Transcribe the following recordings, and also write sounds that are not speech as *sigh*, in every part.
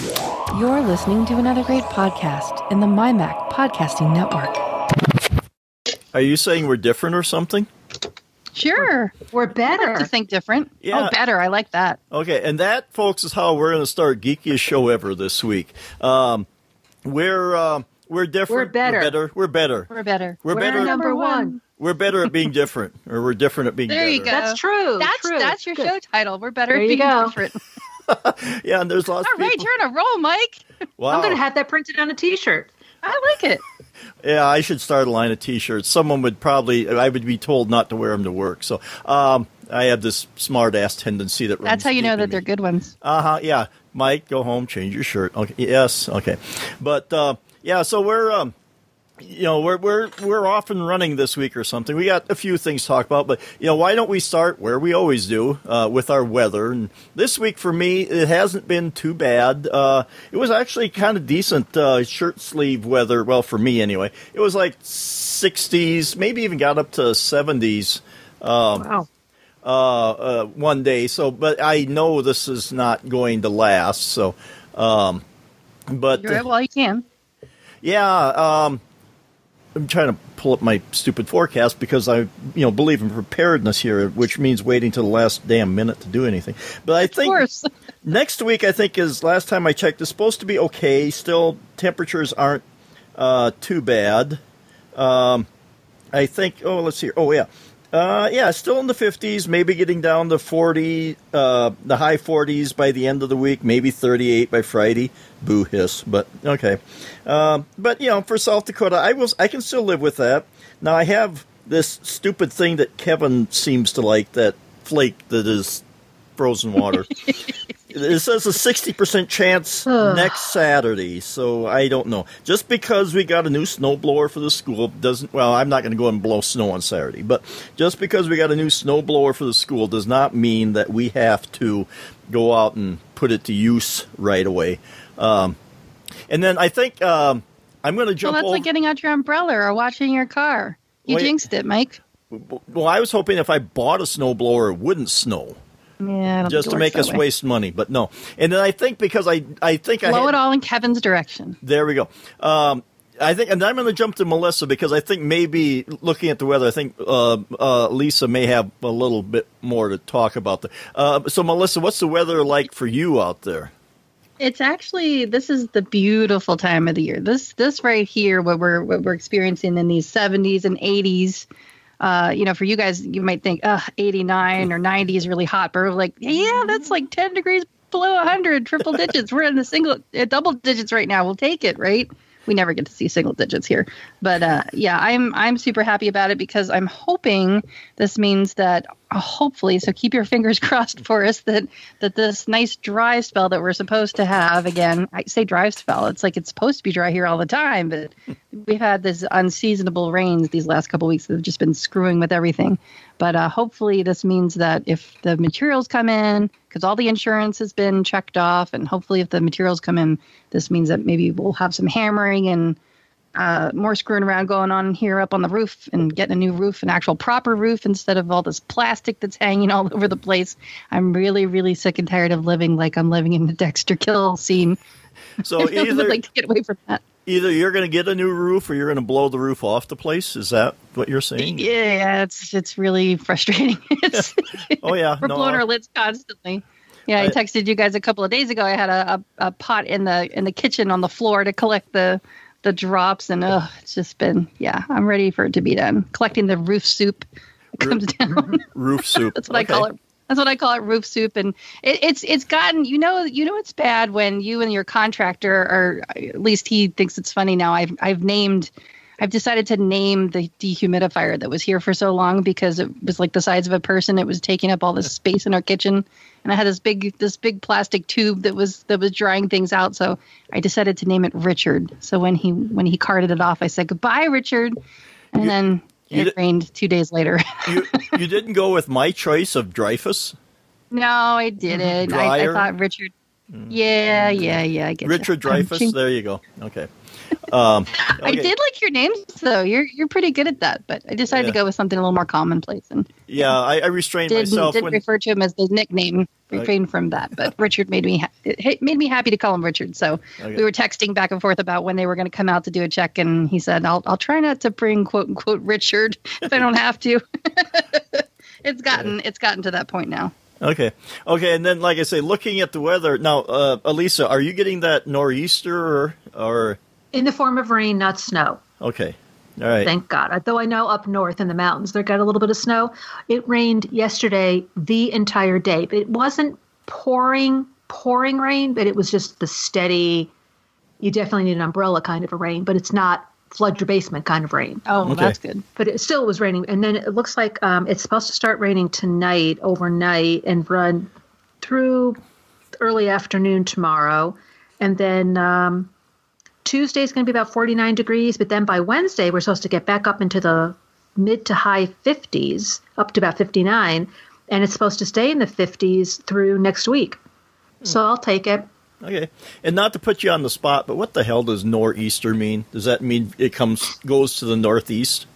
You're listening to another great podcast in the MyMac Podcasting Network. Are you saying we're different or something? Sure. We're I like better. to think different. Yeah. Oh, better. I like that. Okay, and that, folks, is how we're going to start geekiest show ever this week. Um, we're uh, we're different. We're better. We're better. We're better. We're better. We're We're better. number one. We're better at being different, or we're different at being There better. you go. That's true. That's true. that's your Good. show title. We're better There at you being go. different. *laughs* *laughs* Yeah, and there's lots All of right, you're on a roll, Mike. wow. I'm going to have that printed on a T-shirt. I like it. *laughs* Yeah, I should start a line of T-shirts. Someone would probably, I would be told not to wear them to work. So um, I have this smart ass tendency that. That's how you know that they're good ones. Uh huh. Yeah, Mike, go home, change your shirt. Okay. Yes. Okay. But uh, yeah, so we're. Um, you know we're we're we're off and running this week or something. We got a few things to talk about, but you know why don't we start where we always do uh, with our weather? And this week for me, it hasn't been too bad. Uh, it was actually kind of decent uh, shirt sleeve weather. Well, for me anyway, it was like 60s, maybe even got up to 70s Wow. uh, uh, one day. So, but I know this is not going to last. So, um, but You're. Well, you can. yeah, um, I'm trying to pull up my stupid forecast because I, you know, believe in preparedness here, which means waiting to the last damn minute to do anything. But I Of think *laughs* next week, I think is last time I checked, is supposed to be okay. Still, temperatures aren't uh, too bad. Um, I think. Oh, let's see. Oh, yeah. Uh, yeah, still in the 50s, maybe getting down to 40, uh, the high 40s by the end of the week, maybe 38 by Friday. Boo hiss, but okay. Um, but you know, for South Dakota, I was I can still live with that. Now I have this stupid thing that Kevin seems to like that flake that is frozen water. *laughs* it says a sixty percent chance *sighs* next Saturday, so I don't know. Just because we got a new snowblower for the school doesn't. Well, I'm not going to go and blow snow on Saturday, but just because we got a new snowblower for the school does not mean that we have to go out and put it to use right away. Um, and then I think um, I'm going to jump Well, that's over. like getting out your umbrella or washing your car. You Wait. jinxed it, Mike. well, I was hoping if I bought a snowblower, it wouldn't snow. Yeah, just to make us way. waste money. But no, and then I think because I I think I Blow it all in Kevin's direction. there we go. Um, I think, and I'm going to jump to Melissa because I think maybe looking at the weather, I think uh, uh, Lisa may have a little bit more to talk about. The, uh, so, Melissa, what's the weather like for you out there? It's actually this is the beautiful time of the year. This this right here, what we're what we're experiencing in these 70s and 80s. Uh, you know, for you guys, you might think, uh, 89 or 90 is really hot, but we're like, yeah, that's like 10 degrees below 100, triple digits. We're in the single, uh, double digits right now. We'll take it, right? We never get to see single digits here, but uh, yeah, I'm I'm super happy about it because I'm hoping this means that hopefully, so keep your fingers *laughs* crossed for us that that this nice dry spell that we're supposed to have again. I say dry spell. It's like it's supposed to be dry here all the time, but we've had this unseasonable rains these last couple weeks that have just been screwing with everything. But uh, hopefully, this means that if the materials come in, because all the insurance has been checked off, and hopefully, if the materials come in, this means that maybe we'll have some hammering and uh, more screwing around going on here up on the roof and getting a new roof, an actual proper roof instead of all this plastic that's hanging all *laughs* over the place. I'm really, really sick and tired of living like I'm living in the Dexter Kill scene. So *laughs* I would either like to get away from that. either you're going to get a new roof or you're going to blow the roof off the place. Is that what you're saying? Yeah, it's it's really frustrating. *laughs* it's, Oh yeah, we're no, blowing our lids constantly. Yeah, I, I- texted you guys a couple of days ago. I had a, a, a pot in the in the kitchen on the floor to collect the the drops, and oh, it's just been yeah. I'm ready for it to be done. Collecting the roof soup *laughs* that comes down. *laughs* roof soup. That's what I call it. That's what I call it, roof soup. And it, it's it's gotten you know you know it's bad when you and your contractor, or at least he thinks it's funny now. I've I've named. I've decided to name the dehumidifier that was here for so long because it was like the size of a person. It was taking up all this space in our kitchen, and I had this big this big plastic tube that was that was drying things out. So I decided to name it Richard. So when he when he carted it off, I said goodbye, Richard, and then you it rained two days later. you, you didn't go with my choice of Dreyfuss. No, I didn't. I, I thought Richard. Yeah, yeah, yeah. I get. Richard Um, Dreyfuss. there you go. Okay. Um, *laughs* I did like your names though. You're you're pretty good at that, but I decided Yeah. to go with something a little more commonplace and Yeah, I, I restrained did myself did when. refer to him as the nickname. Refrain from that, but Richard made me ha- it made me happy to call him Richard. So Okay. we were texting back and forth about when they were going to come out to do a check, and he said, "I'll I'll try not to bring quote unquote Richard if I don't have to." *laughs* it's gotten it's gotten to that point now. Okay. Okay, and then like I say, looking at the weather now, uh, Elisa, are you getting that nor'easter or, or In the form of rain, not snow. okay, all right, Thank God. Though I know up north in the mountains they got a little bit of snow. It rained yesterday the entire day, but it wasn't pouring, pouring rain, but it was just the steady. You definitely need an umbrella kind of a rain, but it's not flood your basement kind of rain. Oh, Okay. that's good. But it still was raining, and then it looks like um, it's supposed to start raining tonight, overnight, and run through early afternoon tomorrow, and then um, Tuesday's going to be about 49 degrees. But then by Wednesday, we're supposed to get back up into the mid to high 50s, up to about 59, and it's supposed to stay in the 50s through next week. So hmm. I'll take it. okay. And not to put you on the spot, but what the hell does nor'easter mean? Does that mean it comes goes to the northeast?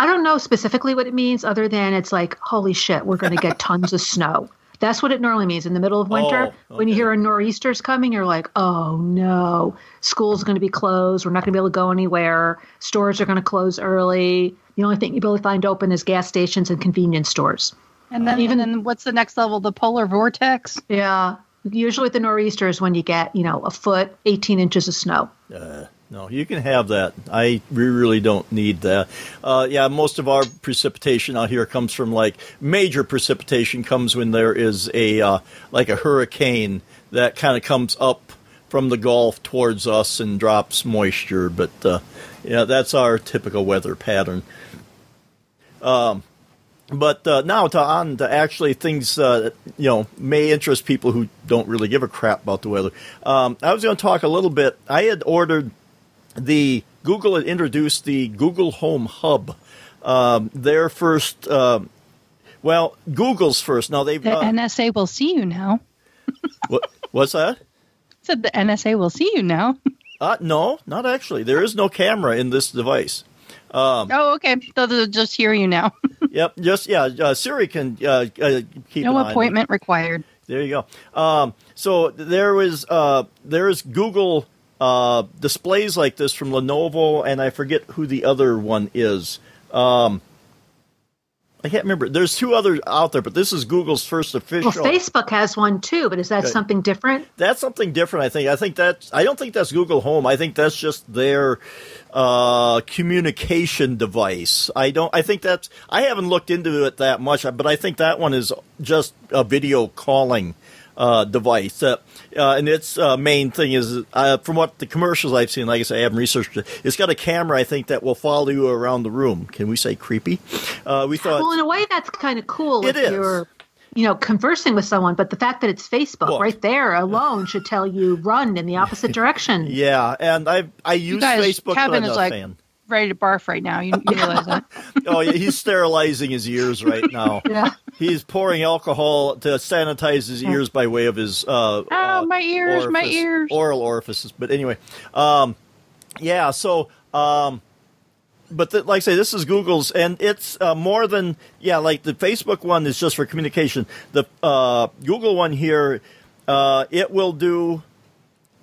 I don't know specifically what it means, other than it's like, holy shit, we're going to get tons of snow. That's what it normally means in the middle of winter. Oh, When you hear a nor'easter's coming, you're like, oh no, school's going to be closed. We're not going to be able to go anywhere. Stores are going to close early. The only thing you'll be able to find open is gas stations and convenience stores. And then even then, what's the next level? The polar vortex. Yeah. Usually the nor'easter is when you get, you know, a foot, 18 inches of snow. Uh, no, you can have that. I we really don't need that. Uh, yeah, most of our precipitation out here comes from like major precipitation comes when there is a uh, like a hurricane that kind of comes up from the Gulf towards us and drops moisture. But uh, yeah, that's our typical weather pattern. Um, but uh, now to on to actually things uh, you know may interest people who don't really give a crap about the weather. Um, I was going to talk a little bit. I had ordered the Google had introduced the Google Home Hub. Um, their first, um well, Google's first. Now they've The uh, NSA will see you now. what, what's that? *laughs* Said the NSA will see you now. Uh, no, not actually. There is no camera in this device. oh, okay. So they'll just hear you now. *laughs* Yep, just yeah. Uh, Siri can uh, uh, keep no an eye on it. appointment required. There you go. Um, so there was uh, there is Google uh, displays like this from Lenovo, and I forget who the other one is. Um, I can't remember. There's two others out there, but this is Google's first official. Well. Facebook has one too, but is that Good. something different? that's something different. I think. I think that's. I don't think that's Google Home. I think that's just their uh, communication device. I don't. I think that's. I haven't looked into it that much, but I think that one is just a video calling uh, device. Uh, uh, and its uh, main thing is, uh, from what the commercials I've seen, like I say, I haven't researched it. It's got a camera, I think, that will follow you around the room. Can we say creepy? Uh, we thought. Well, in a way, that's kind of cool It if is. you're, you know, conversing with someone. But the fact that it's Facebook Look. right there alone should tell you run in the opposite *laughs* direction. yeah, and I I use guys, Facebook, Kevin but I'm is not like- fan. Ready to barf right now. You, you realize that? *laughs* Oh, yeah, he's sterilizing his ears right now. *laughs* Yeah. He's pouring alcohol to sanitize his ears by way of his uh, Oh, uh, my ears, my ears. oral orifices. But anyway, um, yeah. So, um, but like I say, this is Google's, and it's uh, more than yeah. Like the Facebook one is just for communication. The uh, Google one here, uh, it will do.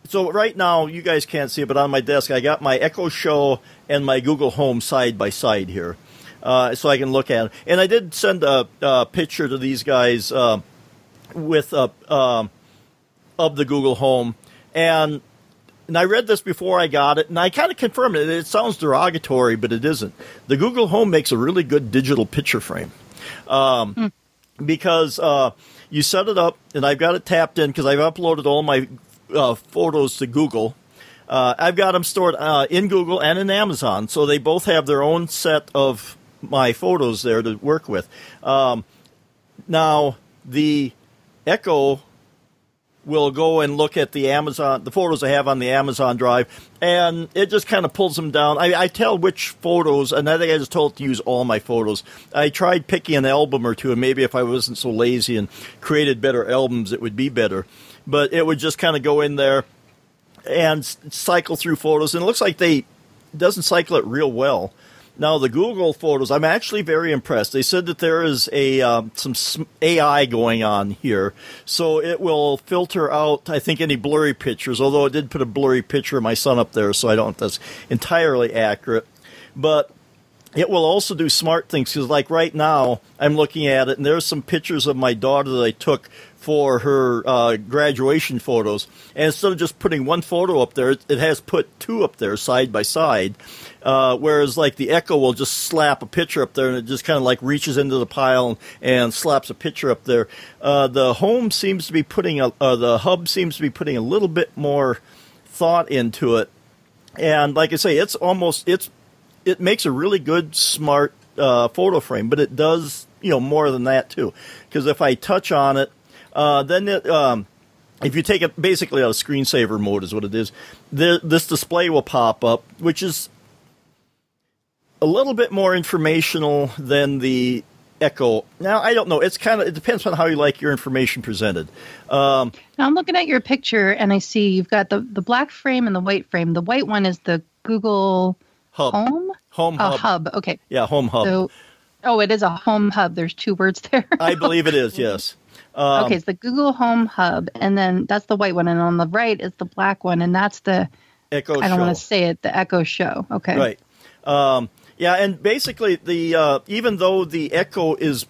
So right now, you guys can't see it, but on my desk, I got my Echo Show and my Google Home side by side here, uh, so I can look at it. And I did send a, a picture to these guys uh, with a, um of the Google Home, and and I read this before I got it, and I kind of confirmed it. It sounds derogatory, but it isn't. The Google Home makes a really good digital picture frame. Um, Because uh, you set it up, and I've got it tapped in because I've uploaded all my uh, photos to Google. Uh, I've got them stored uh, in Google and in Amazon, so they both have their own set of my photos there to work with. Um, now, the Echo will go and look at the Amazon, the photos I have on the Amazon drive, and it just kind of pulls them down. I, I tell which photos, and I think I just told it to use all my photos. I tried picking an album or two, and maybe if I wasn't so lazy and created better albums, it would be better. But it would just kind of go in there and cycle through photos, and it looks like they doesn't cycle it real well. Now the Google photos, I'm actually very impressed. They said that there is a um, some AI going on here, so it will filter out, I think, any blurry pictures. Although it did put a blurry picture of my son up there, so I don't know if that's entirely accurate. But it will also do smart things because, like right now, I'm looking at it, and there's some pictures of my daughter that I took for her uh, graduation photos. And instead of just putting one photo up there, it, has put two up there side by side. Uh, whereas, like the Echo will just slap a picture up there, and it just kind of like reaches into the pile and, and slaps a picture up there. Uh, the Home seems to be putting a, uh, the Hub seems to be putting a little bit more thought into it and like I say, it's almost it's it makes a really good smart uh, photo frame, but it does you know more than that too. Because if I touch on it, uh, then it, um, if you take it basically out of screensaver mode is what it is. The, this display will pop up, which is a little bit more informational than the Echo. Now I don't know. It's kind of it depends on how you like your information presented. Um, Now I'm looking at your picture and I see you've got the, the black frame and the white frame. The white one is the Google hub, Home? home Oh, hub. hub. Okay. yeah, home hub. So, oh, it is a home hub. There's two words *laughs* there. I believe it is. Yes. Um, okay, it's the Google Home Hub, and then that's the white one, and on the right is the black one, and that's the Echo. I don't want to say it, the Echo Show. Okay. Right. Um, yeah, and basically, the uh, even though the Echo is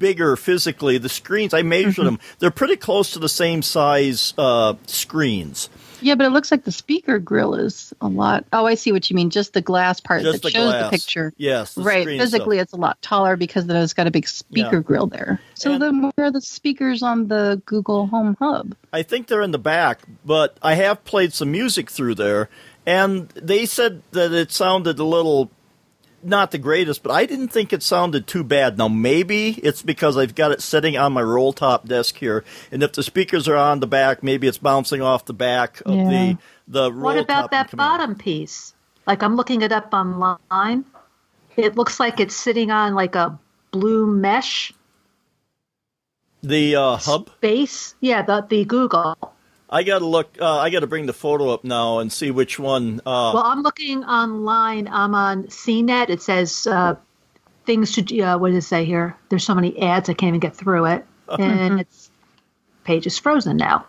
bigger physically, the screens I measured Mm-hmm. them; they're pretty close to the same size uh, screens. Yeah, but it looks like the speaker grill is a lot. Oh, I see what you mean. Just the glass part Just that the shows glass. the picture. Yes, the right. Physically, itself. it's a lot taller because it's got a big speaker Yeah. grill there. So And- then, where are the speakers on the Google Home Hub? I think they're in the back, but I have played some music through there, and they said that it sounded a little not the greatest, but I didn't think it sounded too bad. Now maybe it's because I've got it sitting on my roll top desk here, and if the speakers are on the back, maybe it's bouncing off the back of Yeah. the the roll What top about and that coming bottom piece? Like I'm looking it up online. It looks like it's sitting on like a blue mesh The uh, hub. base. Yeah, the the Google. I gotta look. Uh, I gotta bring the photo up now and see which one. Uh, Well, I'm looking online. I'm on CNET. It says uh, things to. Uh, what does it say here? There's so many ads I can't even get through it, *laughs* and its page is frozen now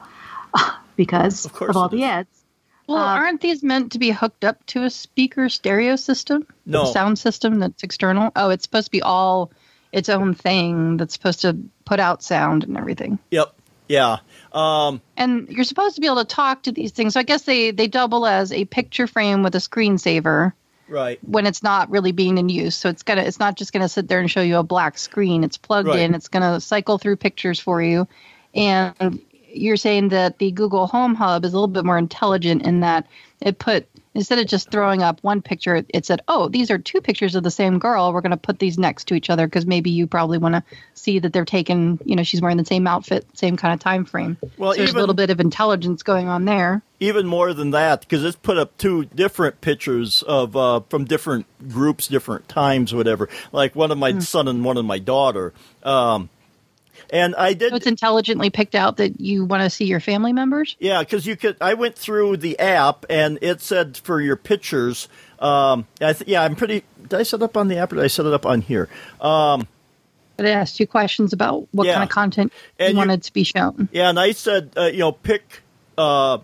*laughs* because Of of, all the is. ads. Well, Uh, aren't these meant to be hooked up to a speaker stereo system? No. A sound system that's external? Oh, it's supposed to be all its own thing that's supposed to put out sound and everything. yep. Yeah. Um, And you're supposed to be able to talk to these things. So I guess they, they double as a picture frame with a screensaver right. when it's not really being in use. So it's gonna it's not just gonna sit there and show you a black screen. It's plugged Right. in. It's gonna cycle through pictures for you. And you're saying that the Google Home Hub is a little bit more intelligent in that it put instead of just throwing up one picture, it said, "Oh, these are two pictures of the same girl. We're going to put these next to each other because maybe you probably want to see that they're taken. You know, she's wearing the same outfit, same kind of time frame. Well, so there's even- a little bit of intelligence going on there. even more than that because it's put up two different pictures of uh, from different groups, different times, whatever. Like one of my son and one of my daughter. Um, and I did, So it's intelligently picked out that you want to see your family members. yeah, because you could. I went through the app and it said for your pictures. Um, I th- yeah, I'm pretty. Did I set it up on the app or did I set it up on here? Um, But it asked you questions about what Yeah. kind of content you you- wanted to be shown. Yeah, and I said, uh, you know, pick uh,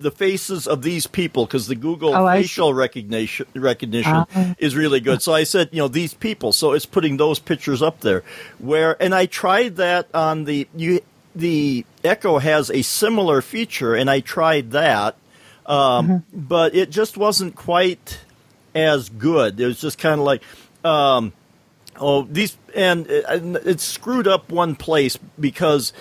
the faces of these people because the Google Oh, facial recognition recognition Ah. is really good. So I said, you know, these people. So it's putting those pictures up there. Where and I tried that on the you the Echo has a similar feature, and I tried that, um, but it just wasn't quite as good. It was just kind of like. Um, Oh, these and it, it screwed up one place because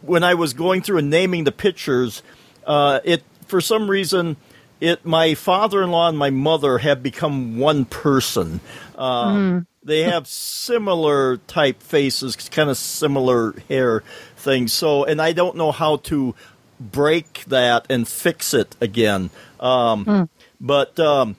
when I was going through and naming the pictures, uh, it for some reason it my father-in-law and my mother have become one person. Um, They have similar type faces, kind of similar hair things. So, and I don't know how to break that and fix it again. Um, But um,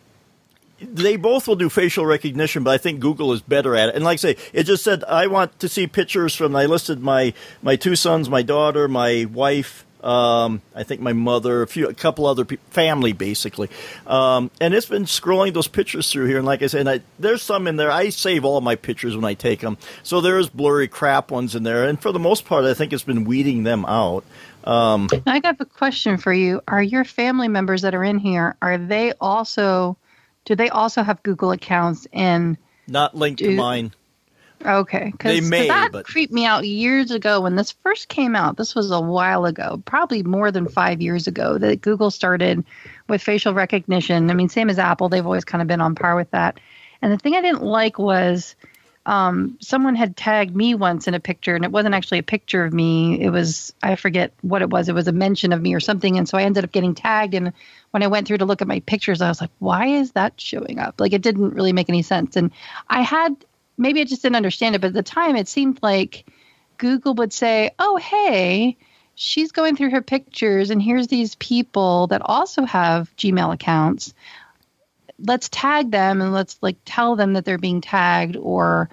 they both will do facial recognition, but I think Google is better at it. And like I say, it just said I want to see pictures from. I listed my my two sons, my daughter, my wife. Um, I think my mother, a few, a couple other family, basically, um, and it's been scrolling those pictures through here. And like I said, I, there's some in there. I save all my pictures when I take them, so there's blurry crap ones in there. And for the most part, I think it's been weeding them out. I got a question for you. Are your family members that are in here, are they also, do they also have Google accounts in, Not linked to mine. Okay. Cause, They 'cause may, that but- creeped me out years ago when this first came out. This was a while ago, probably more than five years ago that Google started with facial recognition. I mean, same as Apple, they've always kind of been on par with that. And the thing I didn't like was um, someone had tagged me once in a picture, and it wasn't actually a picture of me. It was, I forget what it was. It was a mention of me or something. And so I ended up getting tagged. And when I went through to look at my pictures, I was like, why is that showing up? Like, it didn't really make any sense. And I had, maybe I just didn't understand it, but at the time it seemed like Google would say, oh, hey, she's going through her pictures, and here's these people that also have Gmail accounts let's tag them and let's like tell them that they're being tagged or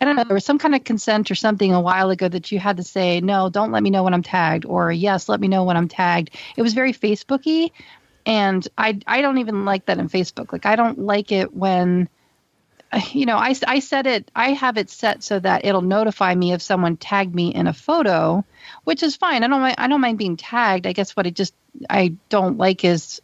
I don't know, there was some kind of consent or something a while ago that you had to say, no, don't let me know when I'm tagged, or yes, let me know when I'm tagged. It was very Facebooky. And I, I don't even like that in Facebook. Like, I don't like it when, *laughs* you know, I, I set it, I have it set so that it'll notify me if someone tagged me in a photo, which is fine. I don't I don't mind being tagged. I guess what I just, I don't like is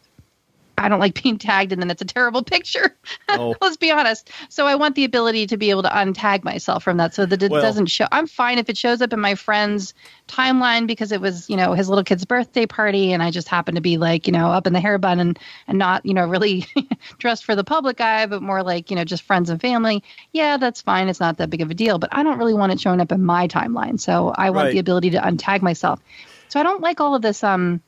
I don't like being tagged and then it's a terrible *laughs* picture. Oh. Let's be honest. So I want the ability to be able to untag myself from that so that it Well- doesn't show. I'm fine if it shows up in my friend's timeline because it was, you know, his little kid's birthday party and I just happened to be like, you know, up in the hair bun and, and not, you know, really *laughs* dressed for the public eye, but more like, you know, just friends and family. Yeah, that's fine. It's not that big of a deal, but I don't really want it showing up in my timeline. So I want Right. the ability to untag myself. So I don't like all of this, um,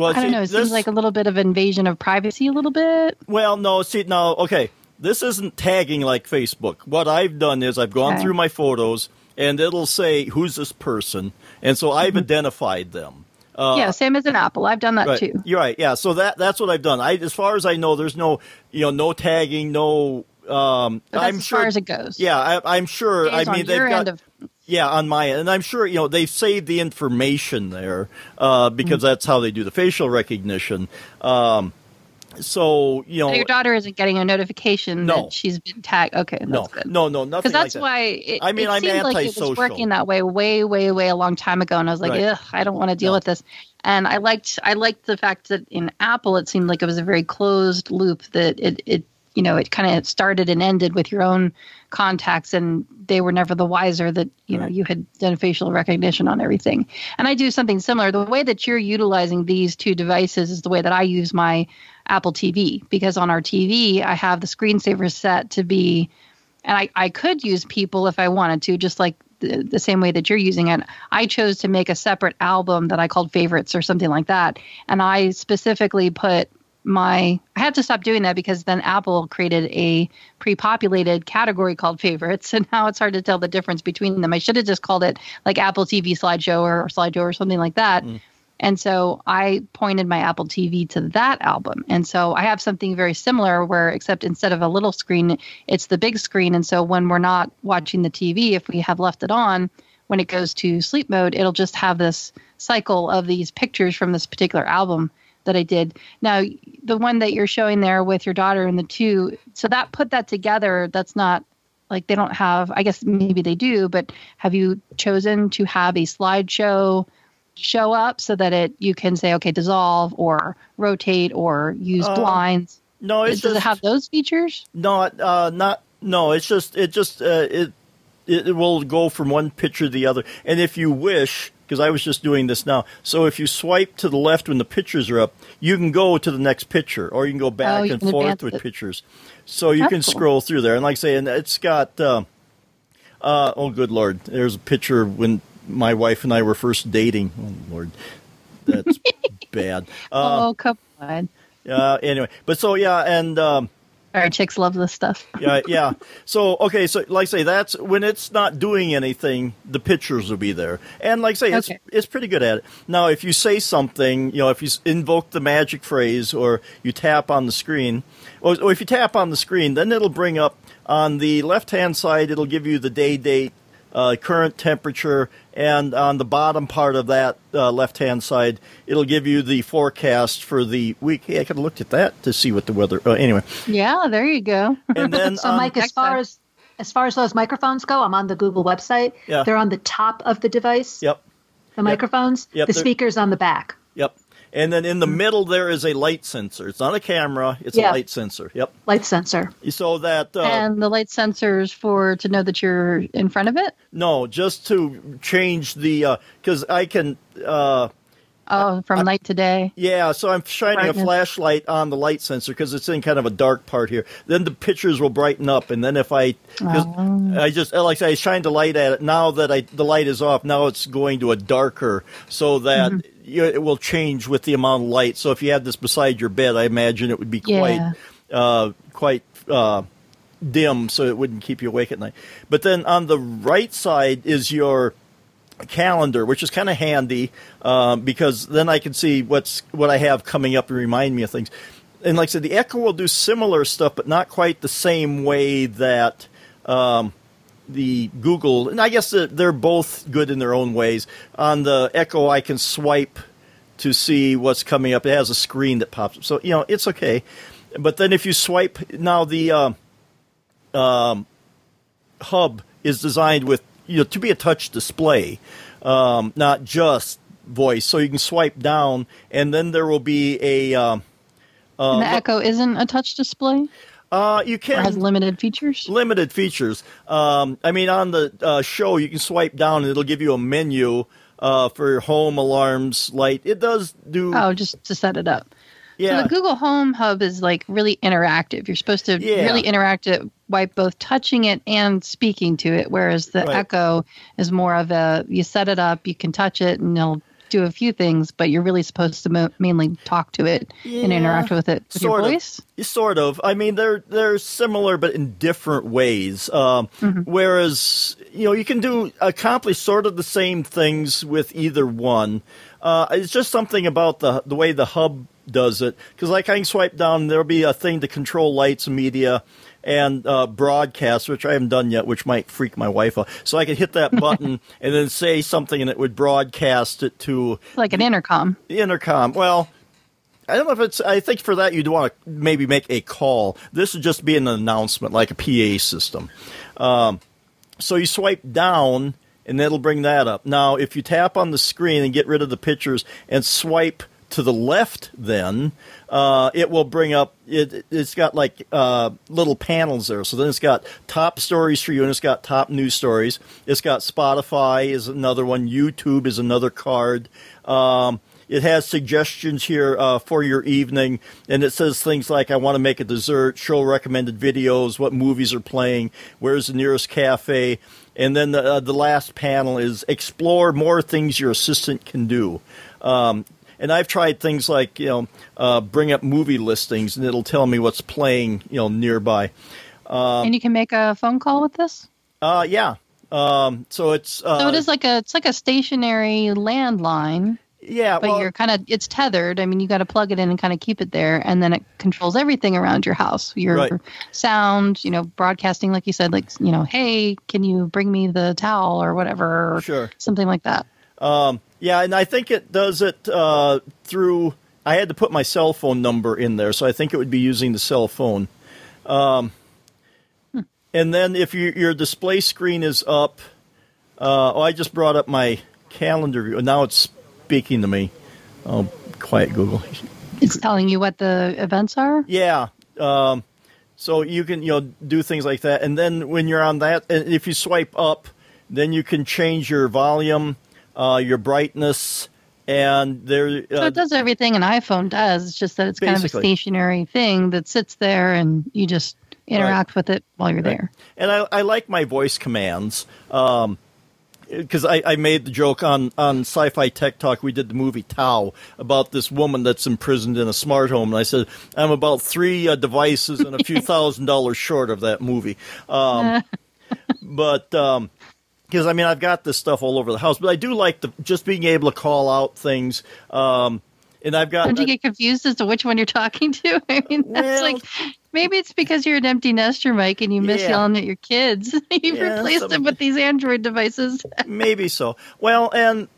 Well, I don't see, know. It this- seems like a little bit of invasion of privacy, a little bit. Well, no, see, now, okay, this isn't tagging like Facebook. What I've done is I've gone Okay. through my photos, and it'll say who's this person, and so I've identified them. Uh, yeah, same as an Apple. I've done that right. too. You're right. Yeah. So that that's what I've done. I, as far as I know, there's no, you know, no tagging, no. Um, I'm as sure. far as it goes. Yeah, I, I'm sure. I mean, they've got. of Yeah, on my end. And I'm sure, you know, they've saved the information there uh, because Mm-hmm. that's how they do the facial recognition. Um, so, you know. So your daughter isn't getting a notification No. that she's been tagged. Okay, that's no, good. no, no, nothing Because that's like that. why it, I mean, it I'm seemed like it was working that way way, way, way a long time ago, and I was like, Right. ugh, I don't want to deal No. with this. And I liked, I liked the fact that in Apple, it seemed like it was a very closed loop. That it, it, you know, it kind of started and ended with your own contacts, and they were never the wiser that you know you had done facial recognition on everything. And I do something similar. The way that you're utilizing these two devices is the way that I use my Apple TV because on our TV I have the screensaver set to be and I, I could use people if I wanted to, just like the, the same way that you're using it. I chose to make a separate album that I called favorites or something like that. And I specifically put my, I had to stop doing that because then Apple created a pre populated category called favorites. *laughs* And now it's hard to tell the difference between them. I should have just called it like Apple TV slideshow or, or slideshow or something like that. Mm. And so I pointed my Apple TV to that album. And so I have something very similar where, except instead of a little screen, it's the big screen. And so when we're not watching the TV, if we have left it on, when it goes to sleep mode, it'll just have this cycle of these pictures from this particular album that I did. Now, the one that you're showing there with your daughter and the two, so that put that together, that's not like they don't have, I guess maybe they do, but have you chosen to have a slideshow? show up so that it you can say okay dissolve or rotate or use Uh, blinds no, it's does just it have those features not uh, not no. It's just it just uh, it it will go from one picture to the other, and if you wish, because I was just doing this now. So if you swipe to the left when the pictures are up, you can go to the next picture, or you can go back Oh, and forth with it. pictures. So you That's can cool. scroll through there, and like I say, and it's got. Uh, uh, oh, good lord! There's a picture when my wife and I were first dating. Oh lord, that's *laughs* bad. Uh, oh come on Uh, anyway, but so yeah, and um, Our chicks love this stuff. *laughs* yeah, yeah. So okay, so like I say, that's when it's not doing anything, the pictures will be there, and like I say, it's Okay. it's pretty good at it. Now, if you say something, you know, if you invoke the magic phrase or you tap on the screen, or, or if you tap on the screen, then it'll bring up on the left hand side, it'll give you the day, date, uh, current temperature, and on the bottom part of that uh, left hand side, it'll give you the forecast for the week. Hey, I could have looked at that to see what the weather. Uh, anyway, Yeah, there you go. and *laughs* then So, on- Mike, as far as as far as those microphones go, I'm on the Google website. Yeah. They're on the top of the device. yep. The microphones. Yep, The speakers on the back. Yep. And then in the middle there is a light sensor. It's not a camera. It's a light sensor. Yep. Light sensor. So that uh, and the light sensors for to know that you're in front of it. no, just to change the because I can uh, Oh, from night to day. yeah. So I'm shining a flashlight on the light sensor because it's in kind of a dark part here. Then the pictures will brighten up, and then if I, Oh. I just like I say, I shine the light at it. Now that I the light is off, now it's going to a darker so that. Mm-hmm. You, it will change with the amount of light. So if you had this beside your bed, I imagine it would be quite Yeah. uh, quite uh, dim, so it wouldn't keep you awake at night. But then on the right side is your calendar, which is kind of handy um, because then I can see what's what I have coming up and remind me of things. And like I said, the Echo will do similar stuff, but not quite the same way that um, the Google. And I guess they're both good in their own ways. On the Echo, I can swipe to see what's coming up. It has a screen that pops up, so you know it's okay. But then if you swipe now, the uh, um, hub is designed with you know to be a touch display, um, not just voice. So you can swipe down, and then there will be a. Um, and the Echo isn't a touch display uh, you or can has limited features. limited features. Um, I mean, on the uh, show, you can swipe down and it'll give you a menu uh, for your home alarms, light. It does do. Oh, just to set it up. yeah. So the Google Home Hub is like really interactive. You're supposed to Yeah. really interact it by both touching it and speaking to it, whereas the Right. Echo is more of a you set it up, you can touch it, and it'll do a few things, but you're really supposed to mo- mainly talk to it and interact with it with Sort your of. Sort of. I mean, they're they're similar, but in different ways. Um, Whereas, you know, you can do accomplish sort of the same things with either one. Uh, it's just something about the the way the hub does it. Because, like, I can swipe down, there'll be a thing to control lights, and media, and uh, broadcast, which I haven't done yet, which might freak my wife out. So I could hit that button *laughs* and then say something, and it would broadcast it to Like an intercom. the intercom. Well, I don't know if it's. I think for that you'd want to maybe make a call. This would just be an announcement, like a PA system. Um, so you swipe down, and it'll bring that up. Now, if you tap on the screen and get rid of the pictures and swipe to the left, then uh, it will bring up. It, it's got like uh, little panels there. So then it's got top stories for you, and it's got top news stories. It's got Spotify is another one. YouTube is another card. Um, it has suggestions here uh, for your evening, and it says things like, I want to make a dessert, show recommended videos, what movies are playing, where's the nearest cafe. And then the, uh, the last panel is explore more things your assistant can do. Um, and I've tried things like, you know, uh, bring up movie listings, and it'll tell me what's playing, you know, nearby. Um, and you can make a phone call with this. Uh, yeah. Um, so it's uh, So it is like a it's like a stationary landline, yeah. but well, you're kind of it's tethered. I mean, you got to plug it in and kind of keep it there, and then it controls everything around your house. Your Right. sound, you know, broadcasting, like you said, like you know, hey, can you bring me the towel or whatever, or Sure. something like that. Um, yeah, and I think it does it uh, through. I had to put my cell phone number in there, so I think it would be using the cell phone. Um, And then if you, your display screen is up, uh, oh, I just brought up my calendar view. Now it's speaking to me. Oh, quiet Google. It's telling you what the events are. Yeah. Um, so you can you know do things like that, and then when you're on that, and if you swipe up, then you can change your volume, uh, your brightness, and there. So Uh, it does everything an iPhone does. It's just that it's kind of a stationary thing that sits there, and you just interact with it while you're there. and I, I like my voice commands. Um, because I, I made the joke on on Sci-Fi Tech Talk. We did the movie Tau about this woman that's imprisoned in a smart home, and I said I'm about three uh, devices and a few *laughs* thousand dollars short of that movie. Um, *laughs* but um, because I mean I've got this stuff all over the house, but I do like the just being able to call out things. Um, and I've got. Don't you get confused as to which one you're talking to? *laughs* I mean, that's Well- like maybe it's because you're an empty nester, Mike, and you miss Yeah. yelling at your kids. *laughs* you Yeah, replaced them with these Android devices. *laughs* maybe so. Well, and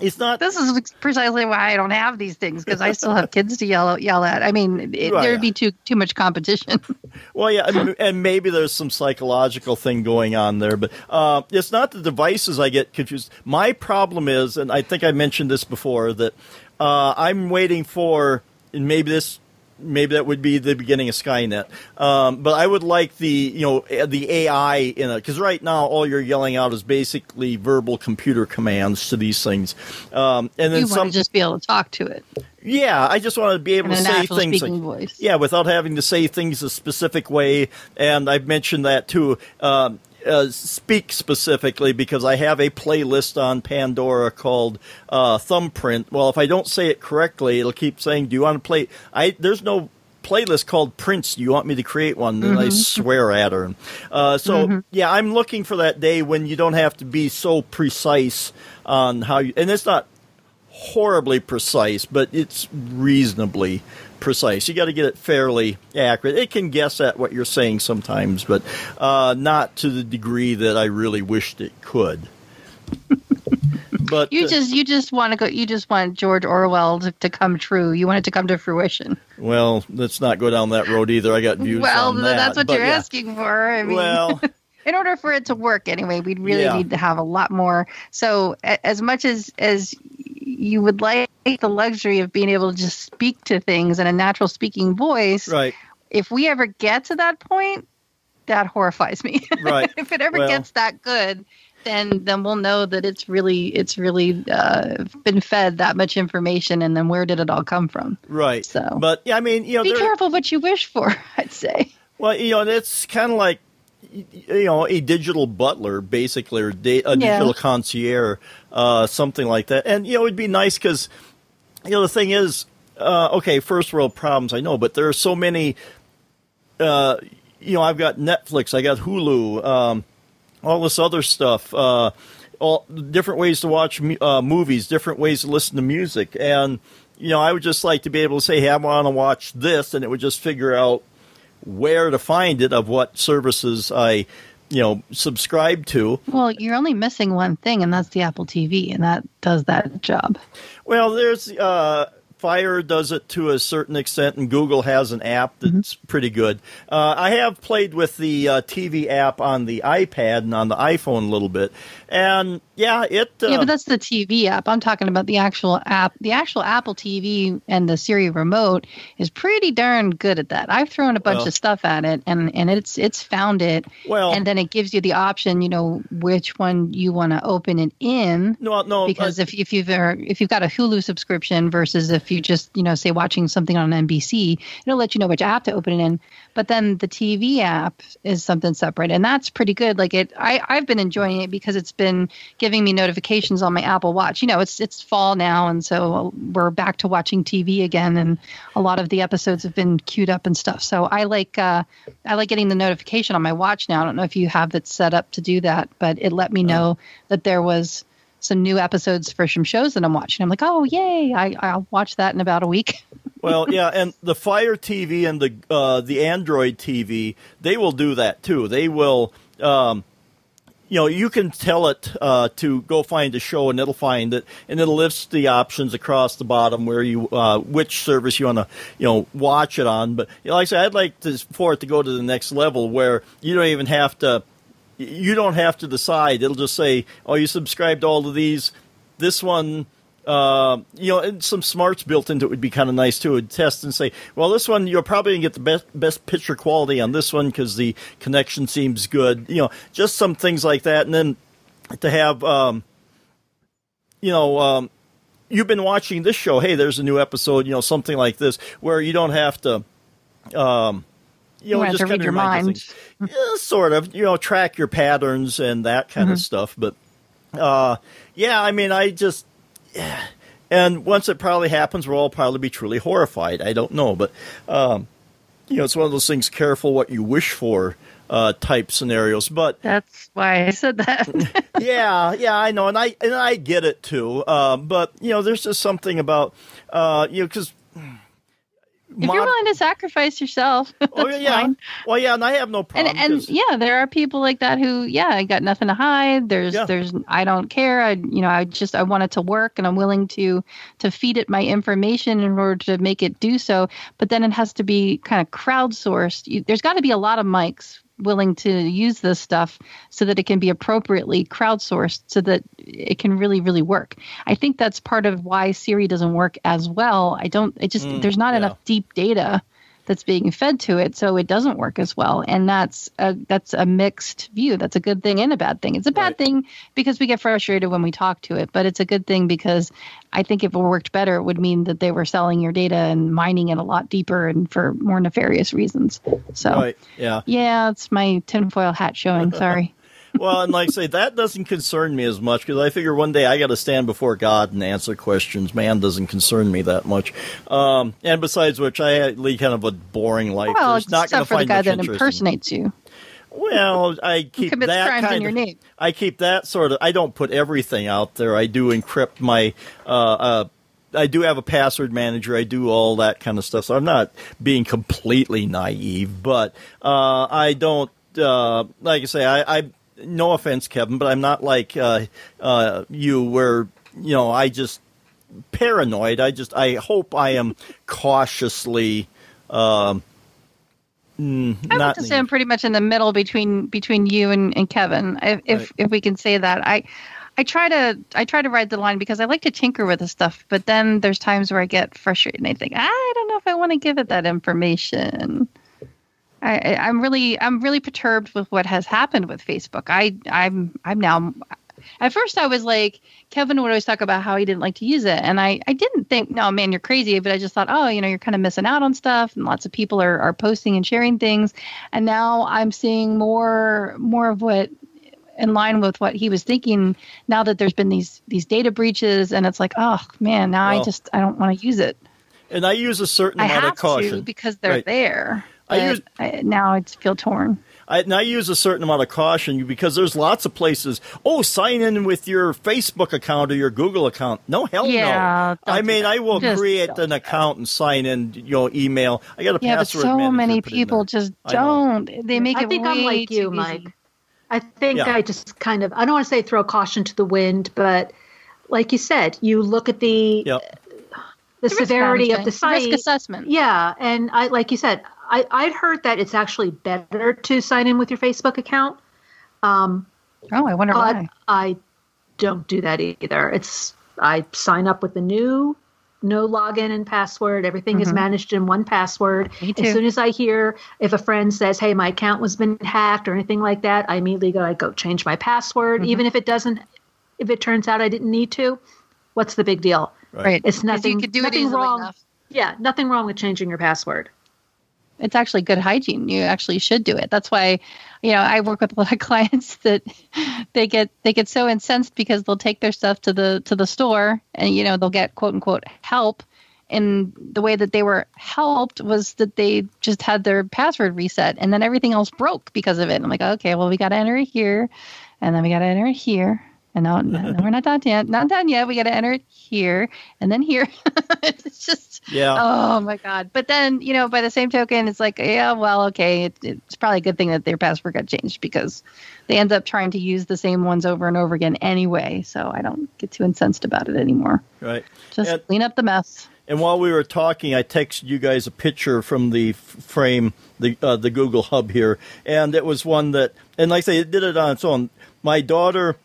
it's not. this is precisely why I don't have these things because I still have kids to yell yell at. I mean, it, Right, there'd yeah. be too too much competition. *laughs* Well, yeah, and, and maybe there's some psychological thing going on there, but uh, it's not the devices I get confused. My problem is, and I think I mentioned this before, that uh, I'm waiting for, and maybe this, maybe that would be the beginning of Skynet, um, but I would like the, you know, the AI in it because right now all you're yelling out is basically verbal computer commands to these things, um, and then you some. just be able to talk to it Yeah, I just want to be able to say things like, voice. yeah, without having to say things a specific way. And I've mentioned that too. Um, uh, speak specifically because I have a playlist on Pandora called uh, Thumbprint. Well, if I don't say it correctly, it'll keep saying, "Do you want to play?" I there's no playlist called Prince. Do you want me to create one? And I swear at her. Uh, so yeah, I'm looking for that day when you don't have to be so precise on how you. And it's not horribly precise, but it's reasonably precise. You got to get it fairly accurate. It can guess at what you're saying sometimes, but uh, not to the degree that I really wished it could. *laughs* but You uh, just you just want to go. You just want George Orwell to, to come true. You want it to come to fruition. well, let's not go down that road either. I got views well, on that. that's what but you're yeah. asking for. I mean, Well, *laughs* in order for it to work anyway, we'd really Yeah. need to have a lot more. So, a- as much as as you would like the luxury of being able to just speak to things in a natural speaking voice, right, if we ever get to that point, that horrifies me. *laughs* right. if it ever Well- gets that good, then then we'll know that it's really it's really uh, been fed that much information, and then where did it all come from? Right. So- but yeah, I mean, you know, Be there- careful what you wish for. *laughs* I'd say. Well, you know, it's kind of like you know a digital butler, basically, or a Yeah. digital concierge, uh, something like that. And you know, it'd be nice because you know the thing is, uh, okay, first world problems, I know, but there are so many. Uh, you know, I've got Netflix, I got Hulu, um, all this other stuff. Uh, all different ways to watch uh, movies, different ways to listen to music, and you know, I would just like to be able to say, "Hey, I want to watch this," and it would just figure out where to find it of what services I, you know, subscribe to. Well, you're only missing one thing, and that's the Apple TV, and that does that job. Well, there's uh, Fire does it to a certain extent, and Google has an app that's pretty good. Uh, I have played with the uh, TV app on the iPad and on the iPhone a little bit, and yeah, it. Uh, yeah, but that's the TV app. I'm talking about the actual app. The actual Apple TV and the Siri remote is pretty darn good at that. I've thrown a bunch Well- of stuff at it, and and it's it's found it. Well- and then it gives you the option, you know, which one you want to open it in. no, no, because uh, if if you've uh, if you've got a Hulu subscription versus if you just you know say watching something on NBC, it'll let you know which app to open it in. But then the TV app is something separate, and that's pretty good. Like it, I I've been enjoying it because it's been giving me notifications on my Apple Watch. You know, it's it's fall now, and so we're back to watching TV again, and a lot of the episodes have been queued up and stuff. So I like uh, I like getting the notification on my watch now. I don't know if you have it set up to do that, but it let me know that there was some new episodes for some shows that I'm watching. I'm like, oh yay! I, I'll watch that in about a week. *laughs* well, yeah, and the Fire TV and the uh, the Android TV, they will do that too. They will, um, you know, you can tell it uh, to go find a show, and it'll find it, and it'll list the options across the bottom where you uh, which service you want to, you know, watch it on. But you know, like I said, I'd like to, for it to go to the next level where you don't even have to. You don't have to decide. It'll just say, "Oh, you subscribed to all of these. This one uh, you know, and some smarts built into it would be kind of nice too. It'd test and say, well, this one you're probably gonna get the best best picture quality on this one because the connection seems good. You know, just some things like that, and then to have, um, you know, um, you've been watching this show. Hey, there's a new episode. You know, something like this where you don't have to. Um, you know, You just to read your mind. things. Yeah, sort of. You know, track your patterns and that kind Mm-hmm. of stuff. But uh, yeah, I mean, I just, yeah. and once it probably happens, we'll all probably be truly horrified. I don't know, but um, you know, it's one of those things. Careful what you wish for. Uh, type scenarios, but That's why I said that. *laughs* yeah, yeah, I know, and I and I get it too. Um, but you know, there's just something about uh, you know because if you're willing to sacrifice yourself, *laughs* oh yeah, fine. well yeah, and I have no And problem. and 'cause- yeah, there are people like that who, yeah, I got nothing to hide. There's Yeah. there's I don't care. I you know I just I want it to work, and I'm willing to to feed it my information in order to make it do so. But then it has to be kind of crowdsourced. You, there's got to be a lot of mics willing to use this stuff so that it can be appropriately crowdsourced so that it can really really work i think that's part of why siri doesn't work as well i don't it just Mm, there's not yeah. enough deep data that's being fed to it so it doesn't work as well and that's a that's a mixed view that's a good thing and a bad thing it's a bad Right. thing because we get frustrated when we talk to it but it's a good thing because i think if it worked better it would mean that they were selling your data and mining it a lot deeper and for more nefarious reasons so right, yeah. yeah, it's my tinfoil hat showing. Sorry. *laughs* well, and like I say, that doesn't concern me as much because I figure one day I got to stand before God and answer questions. Man doesn't concern me that much. Um, and besides which, I lead kind of a boring life. well, There's not going except to for the guy that in- impersonates you. Well, I keep that kind your of. name. I keep that sort of. I don't put everything out there. I do encrypt my. Uh, uh, I do have a password manager. I do all that kind of stuff. So I'm not being completely naive, but uh, I don't. Uh, like I say, I, I. No offense, Kevin, but I'm not like uh, uh, you, where you know I just paranoid. I just. I hope I am cautiously. Um, mm, I would say I'm pretty much in the middle between between you and, and Kevin, if if, Right. if we can say that. I I try to I try to ride the line because I like to tinker with the stuff, but then there's times where I get frustrated and I think I don't know if I want to give it that information. I, I'm really I'm really perturbed with what has happened with Facebook. I I'm I'm now. At first, I was like, Kevin would always talk about how he didn't like to use it, and I I didn't think, no man, you're crazy. But I just thought, oh, you know, you're kind of missing out on stuff, and lots of people are are posting and sharing things, and now I'm seeing more more of what in line with what he was thinking now that there's been these these data breaches and it's like oh man now i just i don't want to use it and I use a certain i amount of caution. because they're Right. there I use- I, now i feel torn I, and I use a certain amount of caution because there's lots of places. Oh, sign in with your Facebook account or your Google account. No, hell Yeah, no. don't I mean. I will Just create an account and sign in. You know, email. I got a yeah but so many people just don't they make I it think I'm way like you, easy. Mike. I think Yeah. I just kind of I don't want to say throw caution to the wind, but like you said, you look at the Yep. the Risk severity of the management, risk site. assessment Yeah, and I like you said, I I'd heard that it's actually better to sign in with your Facebook account. Um, oh i wonder but why I don't do that either. It's I sign up with the new no login and password. Everything is managed in one password. Mm-hmm. Me too. As soon as I hear if a friend says, "Hey, my account was been hacked" or anything like that, I immediately go, I go change my password, Mm-hmm. even if it doesn't. If it turns out I didn't need to, what's the big deal? right It's nothing. you could do it nothing easily wrong. enough Yeah, nothing wrong with changing your password. It's actually good hygiene. You actually should do it. That's why, you know, I work with a lot of *laughs* clients that they get they get so incensed because they'll take their stuff to the to the store and you know they'll get quote unquote help. And the way that they were helped was that they just had their password reset and then everything else broke because of it. I'm like, okay, well we got to enter here, and then we got to enter here, and now no, we're not done yet. Not done yet. We got to enter it here and then here. *laughs* it's just Yeah. Oh my god! But then you know, by the same token, it's like, yeah, well, okay, it, it's probably a good thing that their password got changed because they end up trying to use the same ones over and over again anyway. So I don't get too incensed about it anymore. Right. Just And- clean up the mess. And while we were talking, I texted you guys a picture from the f- frame, the uh, the Google Hub here, and it was one that, and like I say, it did it on its own. My daughter,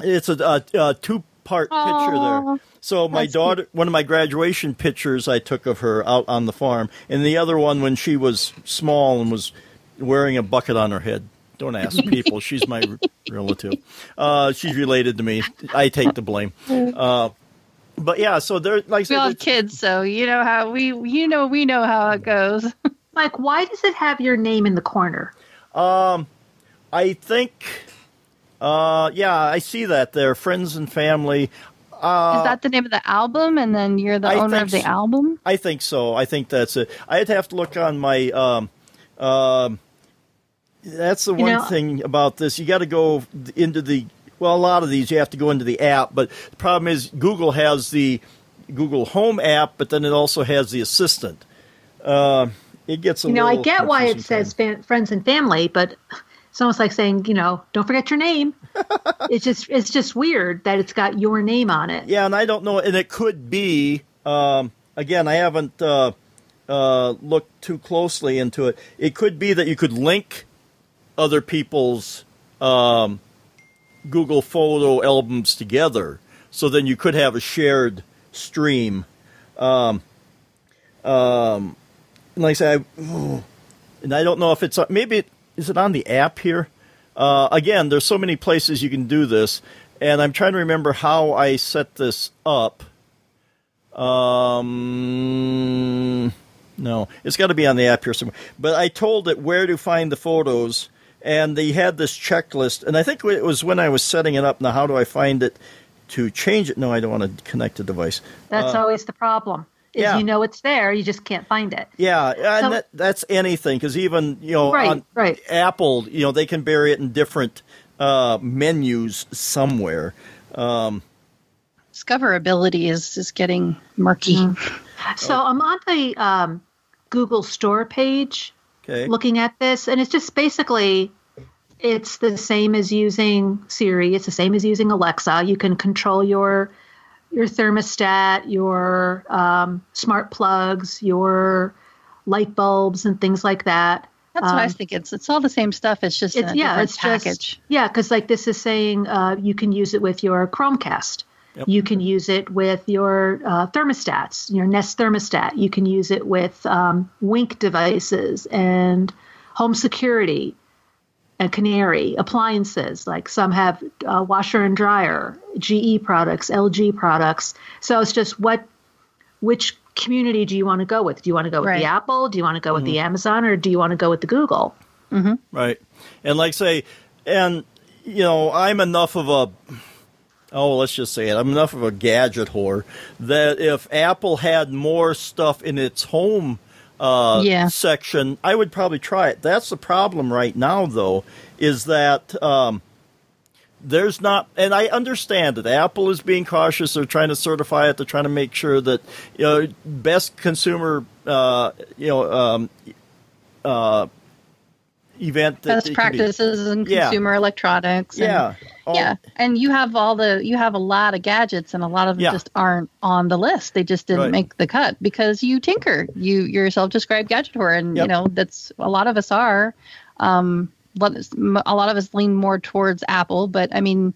it's a, a, a two part picture there. So my that's daughter, one of my graduation pictures I took of her out on the farm, and the other one when she was small and was wearing a bucket on her head. Don't ask *laughs* people. She's my relative. Uh, she's related to me. I take the blame. Uh, but yeah, so they're like We all have kids, so you know how we, you know, we know how it goes. *laughs* Mike, why does it have your name in the corner? Um, I think Uh, yeah, I see that there. Friends and family. Uh, Is that the name of the album? And then you're the I owner of the so. album? I think so. I think that's it. I'd have to look on my. Um, um, that's the You one know- thing about this. You got to go into the. Well, a lot of these you have to go into the app, but the problem is Google has the Google Home app, but then it also has the Assistant. Uh, it gets a You know, I get why it confusing says fan, friends and family, but it's almost like saying, you know, don't forget your name. *laughs* it's just it's just weird that it's got your name on it. Yeah, and I don't know, and it could be. Um, again, I haven't uh, uh, looked too closely into it. It could be that you could link other people's um, Google Photo albums together, so then you could have a shared stream. Um, um, and like I said, I, ooh, *sighs* and I don't know if it's maybe it, is it on the app here. Uh, again, there's so many places you can do this, and I'm trying to remember how I set this up. Um, no, it's got to be on the app here somewhere. But I told it where to find the photos, and they had this checklist. And I think it was when I was setting it up. Now, how do I find it to change it? No, I don't want to connect the device. That's always the problem. Is yeah. you know it's there, you just can't find it. Yeah, and So- that, that's anything because even you know Right, on right. Apple, you know they can bury it in different uh, menus somewhere. Um, Discoverability is, is getting murky. So I'm on the um, Google Store page okay, looking at this, and it's just basically it's the same as using Siri. It's the same as using Alexa. You can control your your thermostat, your um, smart plugs, your light bulbs, and things like that. That's what I Um, was thinking. It's, it's all the same stuff. It's just It's a yeah, it's package. just yeah, because like this is saying uh, you can use it with your Chromecast. Yep. You can use it with your uh, thermostats, your Nest thermostat. You can use it with um, Wink devices and home security and Canary appliances. Like some have uh, washer and dryer, GE products, LG products. So it's just what, which community do you want to go with? Do you want to go with Right. the Apple? Do you want to go with the Amazon? Or do you want to go with the Google? right, and like say, and you know I'm enough of a oh let's just say it I'm enough of a gadget whore that if Apple had more stuff in its home uh, Yeah. section, I would probably try it. That's the problem right now, though, is that um, there's not, and I understand that Apple is being cautious. They're trying to certify it. They're trying to make sure that you know best consumer, uh, you know, um, uh, event that Best it can be. practices in Yeah. consumer electronics. and- Yeah, all- yeah, and you have all the you have a lot of gadgets, and a lot of them Yeah. just aren't on the list. They just didn't Right. make the cut because you tinker. You you're a self-described gadget whore, and Yep. you know that's a lot of us are. Um, a lot of us lean more towards Apple, but I mean,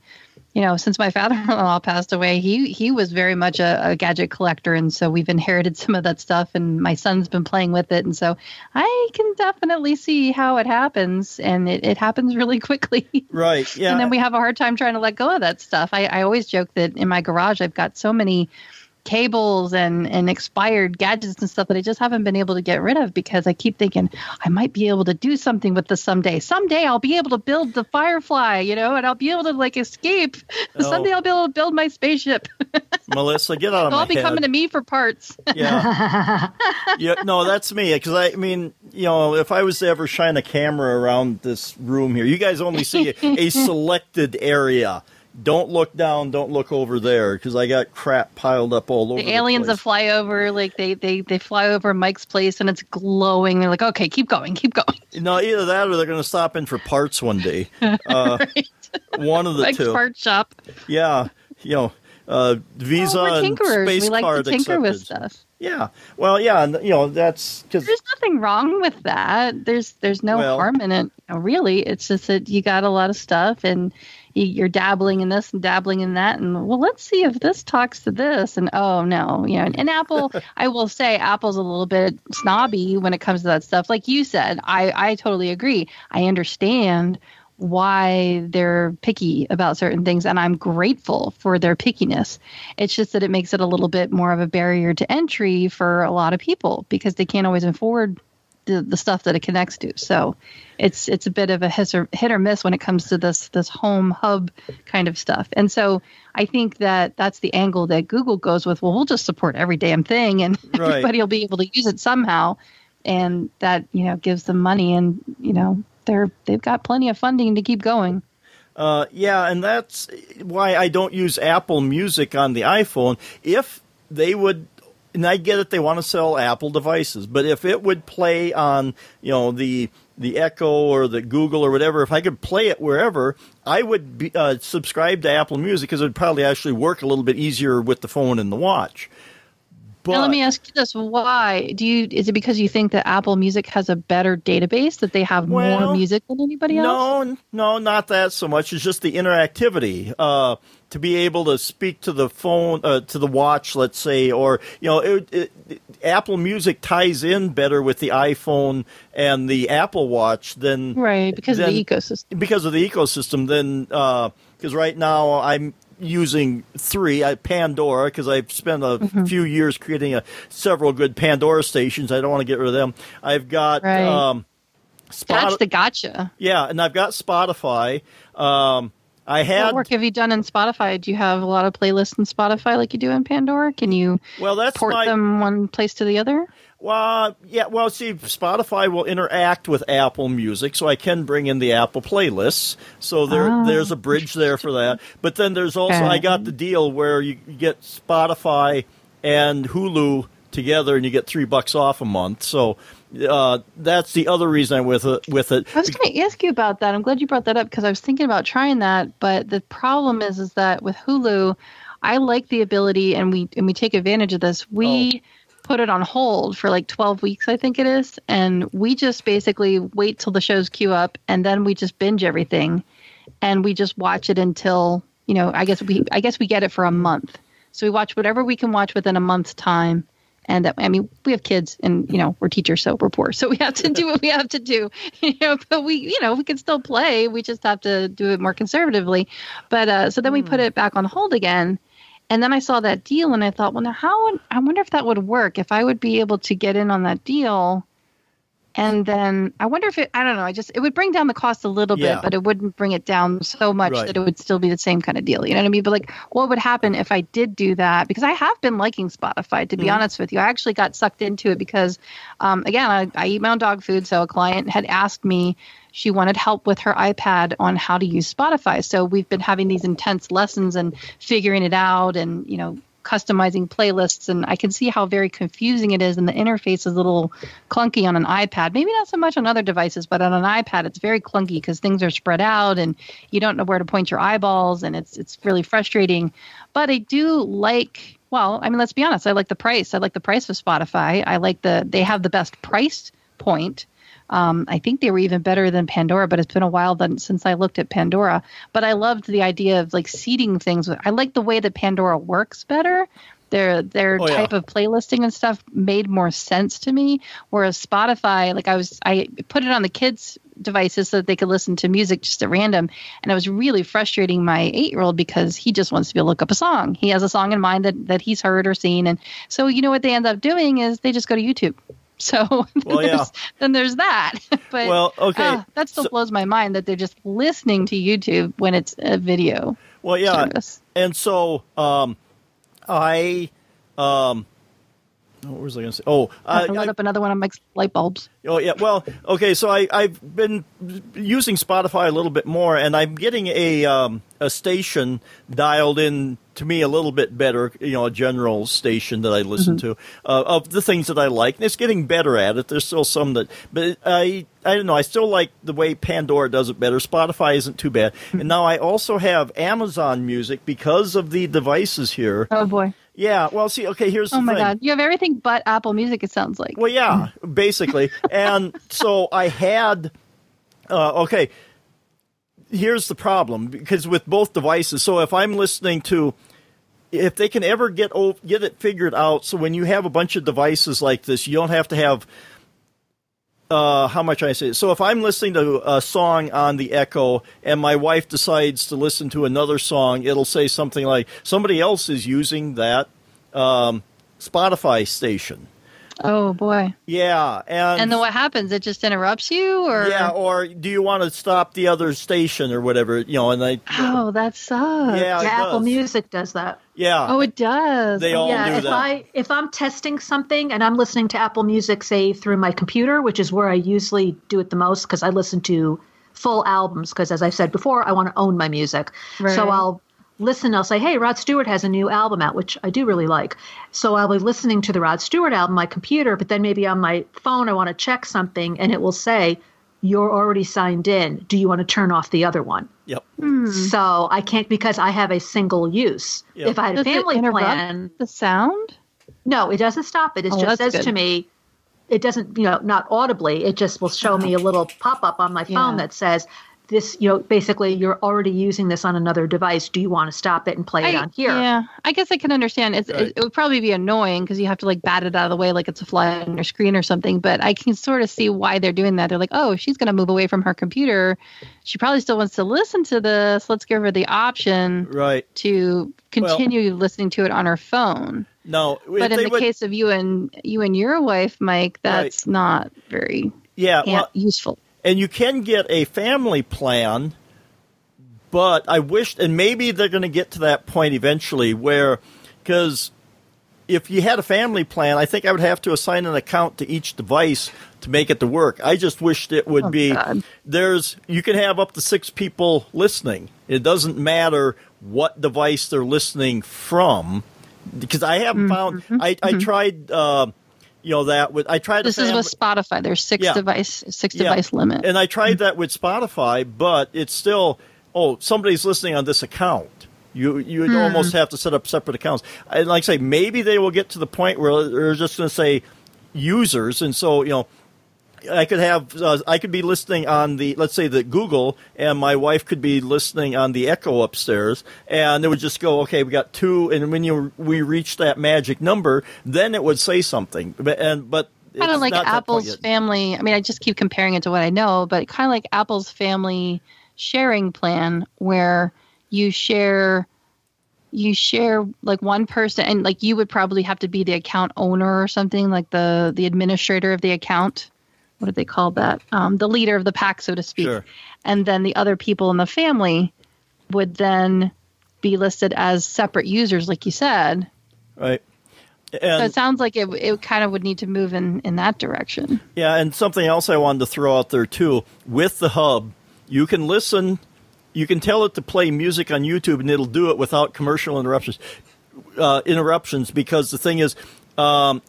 you know, since my *laughs* father-in-law passed away, he he was very much a, a gadget collector, and so we've inherited some of that stuff. And my son's been playing with it, and so I can definitely see how it happens, and it, it happens really *laughs* quickly. right. Yeah, And then we have a hard time trying to let go of that stuff. I, I always joke that in my garage I've got so many cables and, and expired gadgets and stuff that I just haven't been able to get rid of because I keep thinking I might be able to do something with this someday. Someday I'll be able to build the Firefly, you know, and I'll be able to like escape. Oh. Someday I'll be able to build my spaceship. *laughs* Melissa, get out of They'll my all be head. coming to me for parts. Yeah. *laughs* yeah, no, that's me. Because I mean, you know, if I was to ever shine a camera around this room here, you guys only see a, a *laughs* selected area. Don't look down. Don't look over there because I got crap piled up all over. the aliens that fly over, like they, they they fly over Mike's place and it's glowing. They're like, okay, keep going, keep going. No, either that or they're going to stop in for parts one day. *laughs* Uh, One of the Mike's two. part shop. Yeah, you know, uh, Visa Oh, and space We like card to tinker with stuff. Yeah, well, yeah, and, you know that's because There's nothing wrong with that. There's there's no Well- harm in it. You know, really, it's just that you got a lot of stuff and you're dabbling in this and dabbling in that, and well, let's see if this talks to this. And oh no, you know, and, and Apple, *laughs* I will say, Apple's a little bit snobby when it comes to that stuff. Like you said, I I totally agree. I understand why they're picky about certain things and I'm grateful for their pickiness. It's just that it makes it a little bit more of a barrier to entry for a lot of people because they can't always afford the, the stuff that it connects to. So it's it's a bit of a hit or, hit or miss when it comes to this this home hub kind of stuff. And so I think that that's the angle that Google goes with. Well, we'll just support every damn thing, and *laughs* Right. everybody will be able to use it somehow. And that you know gives them money, and you know they're they've got plenty of funding to keep going. Uh, yeah, and that's why I don't use Apple Music on the iPhone. If they would, and I get it, they want to sell Apple devices, but if it would play on, you know, the the Echo or the Google or whatever, if I could play it wherever, I would be, uh, subscribe to Apple Music because it would probably actually work a little bit easier with the phone and the watch. But now let me ask you this: Why do you? Is it because you think that Apple Music has a better database that they have Well, more music than anybody else? No, no, not that so much. It's just the interactivity. Uh, to be able to speak to the phone, uh, to the watch, let's say, or you know, it, it, it- Apple Music ties in better with the iPhone and the Apple Watch than Right, because of the ecosystem. because of the ecosystem. Then because right now I'm using three I, Pandora because I've spent a Mm-hmm. few years creating a, several good Pandora stations. I don't want to get rid of them. I've got Right. um, Spot- That's the gotcha. yeah, and I've got Spotify. Um, I had What work have you done in Spotify? Do you have a lot of playlists in Spotify like you do in Pandora? Can you well, that's port my them one place to the other? Well, yeah. Well, see, Spotify will interact with Apple Music, so I can bring in the Apple playlists. So there, Ah. there's a bridge there for that. But then there's also I got the deal where you get Spotify and Hulu together, and you get three bucks off a month. So uh, that's the other reason I'm with it. With it, I was going to ask you about that. I'm glad you brought that up because I was thinking about trying that, but the problem is, is that with Hulu, I like the ability, and we and we take advantage of this. We put it on hold for like 12 weeks, I think it is, and we just basically wait till the shows queue up, and then we just binge everything, and we just watch it until you know. I guess we I guess we get it for a month, so we watch whatever we can watch within a month's time. And that, I mean, we have kids, and you know, we're teachers, so we're poor, *laughs* so we have to do what we have to do. *laughs* You know, but we, you know, we can still play. We just have to do it more conservatively. But uh, so then we put it back on hold again, and then I saw that deal, and I thought, well, now how? Would, I wonder if that would work. If I would be able to get in on that deal, and then I wonder if it. I don't know. I just it would bring down the cost a little Yeah. bit, but it wouldn't bring it down so much Right. that it would still be the same kind of deal. You know what I mean? But like, what would happen if I did do that? Because I have been liking Spotify, to be honest with you. I actually got sucked into it because, um, again, I, I eat my own dog food. So a client had asked me, she wanted help with her iPad on how to use Spotify. So we've been having these intense lessons and figuring it out and, you know, customizing playlists and I can see how very confusing it is and the interface is a little clunky on an iPad. Maybe not so much on other devices, but on an iPad it's very clunky because things are spread out and you don't know where to point your eyeballs and it's it's really frustrating. But I do like well, I mean let's be honest, I like the price. I like the price of Spotify. I like the they have the best price point. Um, I think they were even better than Pandora, but it's been a while then, since I looked at Pandora. But I loved the idea of like seeding things. I like the way that Pandora works better. Their their Oh, yeah. type of playlisting and stuff made more sense to me. Whereas Spotify, like I was, I put it on the kids' devices so that they could listen to music just at random, and it was really frustrating my eight year old because he just wants to be able to look up a song. He has a song in mind that that he's heard or seen, and so you know what they end up doing is they just go to YouTube. So *laughs* Well, then, yeah. there's, then there's that. *laughs* but Well, okay, ah, that still so- blows my mind that they're just listening to YouTube when it's a video well, yeah. service. And so um, I um, what was I going to say? Oh, I I, lit up another one of Mike's light bulbs. oh yeah. Well, okay. So I I've been using Spotify a little bit more, and I'm getting a um, a station dialed in to me a little bit better. You know, a general station that I listen to uh, of the things that I like, and it's getting better at it. There's still some that, but I I don't know. I still like the way Pandora does it better. Spotify isn't too bad, and now I also have Amazon Music because of the devices here. Oh boy. Yeah. Well, see. Okay. Here's the Oh my thing. god. You have everything but Apple Music, it sounds like. Well, yeah, basically. and so I had, uh, okay, here's the problem because with both devices, so if I'm listening to, if they can ever get get it figured out, so when you have a bunch of devices like this, you don't have to have. Uh, how much I say? So if I'm listening to a song on the Echo and my wife decides to listen to another song, it'll say something like somebody else is using that um, Spotify station. Oh boy. Yeah, and And then what happens? It just interrupts you, or yeah, or do you want to stop the other station or whatever? You know, and they oh, that sucks. yeah, Yeah, Apple does. Music does that. yeah, Oh, it does. They all yeah, do if that. I if I'm testing something and I'm listening to Apple Music, say through my computer, which is where I usually do it the most because I listen to full albums. Because as I said before, I want to own my music. Right. So I'll listen. I'll say, "Hey, Rod Stewart has a new album out," which I do really like. So I'll be listening to the Rod Stewart album on my computer, but then maybe on my phone I want to check something, and it will say. You're already signed in. Do you want to turn off the other one? yep, hmm. So I can't because I have a single use. Yep. If I had a Does it family interrupt plan, the sound? no, it doesn't stop it. It Oh, just that's says to me, it doesn't, you know, not audibly. It just will show me a little pop up on my phone Yeah. that says, this, you know, basically you're already using this on another device. Do you want to stop it and play it on here? Yeah, I guess I can understand. It's, Right. it, it would probably be annoying because you have to like bat it out of the way like it's a fly on your screen or something. But I can sort of see why they're doing that. They're like, oh, she's going to move away from her computer. She probably still wants to listen to this. Let's give her the option right. to continue listening to it on her phone. No, But in the would- case of you and you and your wife, Mike, that's not very yeah, yeah, well, useful. And you can get a family plan, but I wish, and maybe they're going to get to that point eventually where, because if you had a family plan, I think I would have to assign an account to each device to make it to work. I just wished it would Oh, be God. there's you can have up to six people listening. It doesn't matter what device they're listening from, because I haven't found. I, I tried, uh, you know, that with I tried. This is with Spotify. There's six Yeah. device six Yeah. device limit. And I tried that with Spotify, but it's still oh somebody's listening on this account. You you would hmm. almost have to set up separate accounts. And like I say, maybe they will get to the point where they're just going to say users, and so you know. I could have uh, I could be listening on the let's say the Google and my wife could be listening on the Echo upstairs and it would just go okay we got two and when you we reach that magic number then it would say something but and but kind of like not that point Apple's family. I mean, I just keep comparing it to what I know, but kind of like Apple's family sharing plan, where you share, you share like one person, and like you would probably have to be the account owner or something, like the the administrator of the account. What do they call that? Um, the leader of the pack, so to speak. Sure. And then the other people in the family would then be listed as separate users, like you said. right So it sounds like it, it kind of would need to move in, in that direction. Yeah, and something else I wanted to throw out there too. With the hub, you can listen, you can tell it to play music on YouTube, and it'll do it without commercial interruptions. Uh, interruptions, because the thing is, um,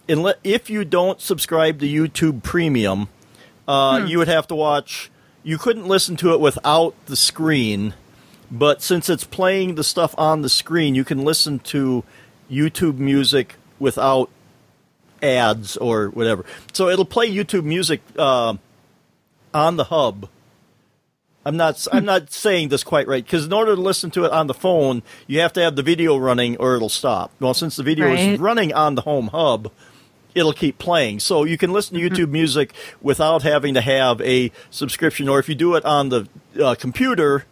if you don't subscribe to YouTube Premium, uh, you would have to watch. You couldn't listen to it without the screen, but since it's playing the stuff on the screen, you can listen to YouTube music without ads or whatever. So it'll play YouTube music uh, on the hub. I'm not. I'm not saying this quite right because in order to listen to it on the phone, you have to have the video running or it'll stop. Well, since the video is running on the home hub, it'll keep playing. So you can listen to YouTube music without having to have a subscription. Or if you do it on the uh, computer,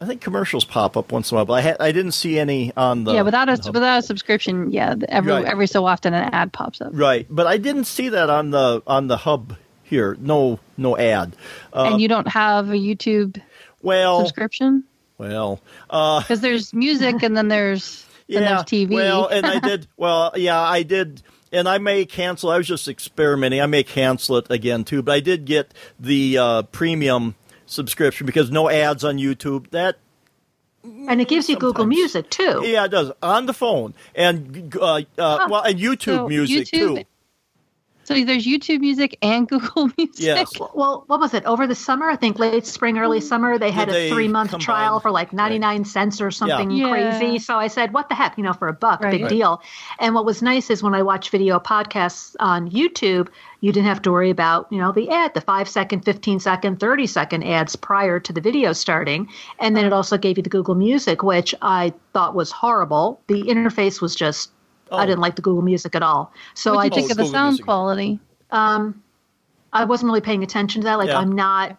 I think commercials pop up once in a while, but I, ha- I didn't see any on the yeah, without a without a subscription, yeah, every Right. every so often an ad pops up, Right, but I didn't see that on the on the hub here. No, no ad. Uh, and you don't have a YouTube well, subscription well, uh, because there's music and then there's yeah. there's TV. Well, and I did. *laughs* Well, yeah, I did. And I may cancel. I was just experimenting. I may cancel it again too. But I did get the uh, premium subscription because no ads on YouTube. That And it gives you Google Music too. yeah, it does on the phone and uh, uh, well, and YouTube So music YouTube- too. So there's YouTube Music and *laughs* Google Music. Yes. Well, what was it? Over the summer, I think late spring, early mm. summer, they had Did they a three month trial for like 99 cents or something Yeah. crazy. So I said, what the heck, you know, for a buck, Right. big Right. deal. And what was nice is when I watch video podcasts on YouTube, you didn't have to worry about, you know, the ad, the five second, 15 second, 30 second ads prior to the video starting. And then it also gave you the Google Music, which I thought was horrible. The interface was just, Oh. I Oh. didn't like the Google Music at all. So What I do you think of the Google sound Music. quality? Um, I wasn't really paying attention to that. Like Yeah. I'm not,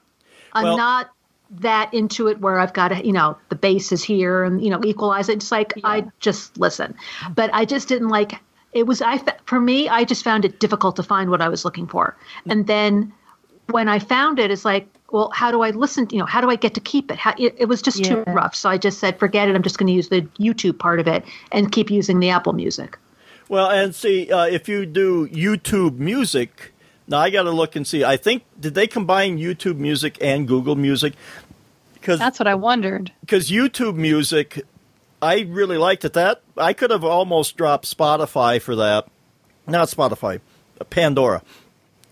I'm Well- not that into it where I've got to, you know, the bass is here and you know equalize it. It's like I just listen, but I just didn't like it was I for me I just found it difficult to find what I was looking for. And then when I found it, it's like, well, how do I listen? You know, how do I get to keep it? How, it, it was just too rough. So I just said, forget it. I'm just going to use the YouTube part of it and keep using the Apple Music. Well, and see, uh, if you do YouTube Music, now I got to look and see. I think did they combine YouTube Music and Google Music? Because That's what I wondered. because YouTube Music, I really liked it. That I could have almost dropped Spotify for that. Not Spotify, Pandora,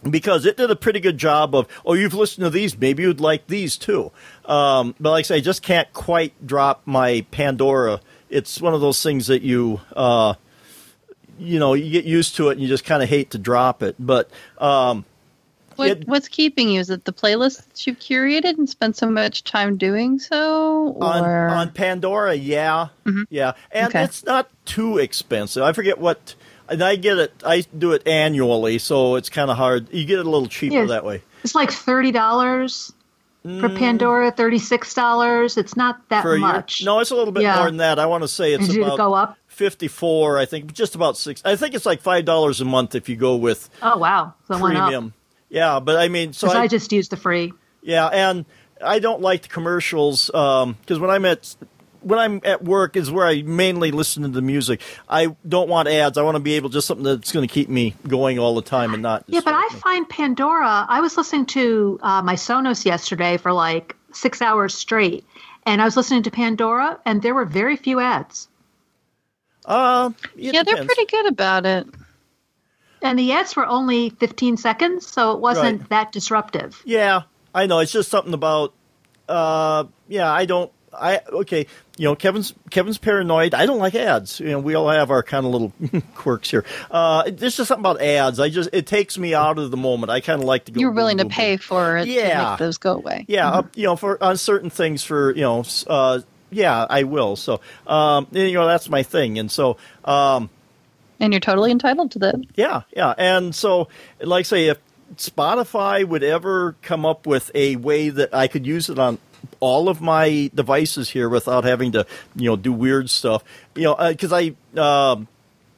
because it did a pretty good job of. Oh, you've listened to these. Maybe you'd like these too. Um, but like I say, I just can't quite drop my Pandora. It's one of those things that you. Uh, you know, you get used to it and you just kind of hate to drop it. But um, What, It- what's keeping you? Is it the playlists that you've curated and spent so much time doing so? on, on Pandora, yeah, yeah, and Okay. it's not too expensive. I forget what, and I get it. I do it annually, so it's kind of hard. You get it a little cheaper Yeah. that way. It's like thirty dollars for Pandora, thirty six dollars. It's not that Mm. Year. much. No, it's a little bit Yeah. more than that. I want to say it's Did about go up? fifty-four. I think just about six. I think it's like five dollars a month if you go with Oh wow, so it went up. premium. Yeah, but I mean, so I, I just use the free. Yeah, and I don't like the commercials because when I'm at when I'm at work is where I mainly listen to the music. I don't want ads. I want to be able just something that's going to keep me going all the time and not. Yeah, but I me. find Pandora. I was listening to uh, my Sonos yesterday for like six hours straight, and I was listening to Pandora, and there were very few ads. Uh, it yeah, they're pretty good about it. And the ads were only 15 seconds, so it wasn't Right. that disruptive. Yeah, I know. It's just something about. Uh, yeah, I don't. I okay. You know, Kevin's Kevin's paranoid. I don't like ads. You know, we all have our kind of little *laughs* quirks here. Uh, there's just something about ads. I just it takes me out of the moment. I kind of like to go. You're willing to boom, boom, pay for it to Yeah. make those go away. Yeah, uh, you know, for on certain things, for you know, uh, yeah, I will. So, um, you know, that's my thing, and so, um, And you're totally entitled to that. yeah, yeah, and so, like, say, if Spotify would ever come up with a way that I could use it on all of my devices here without having to, you know, do weird stuff, you know, because I, um,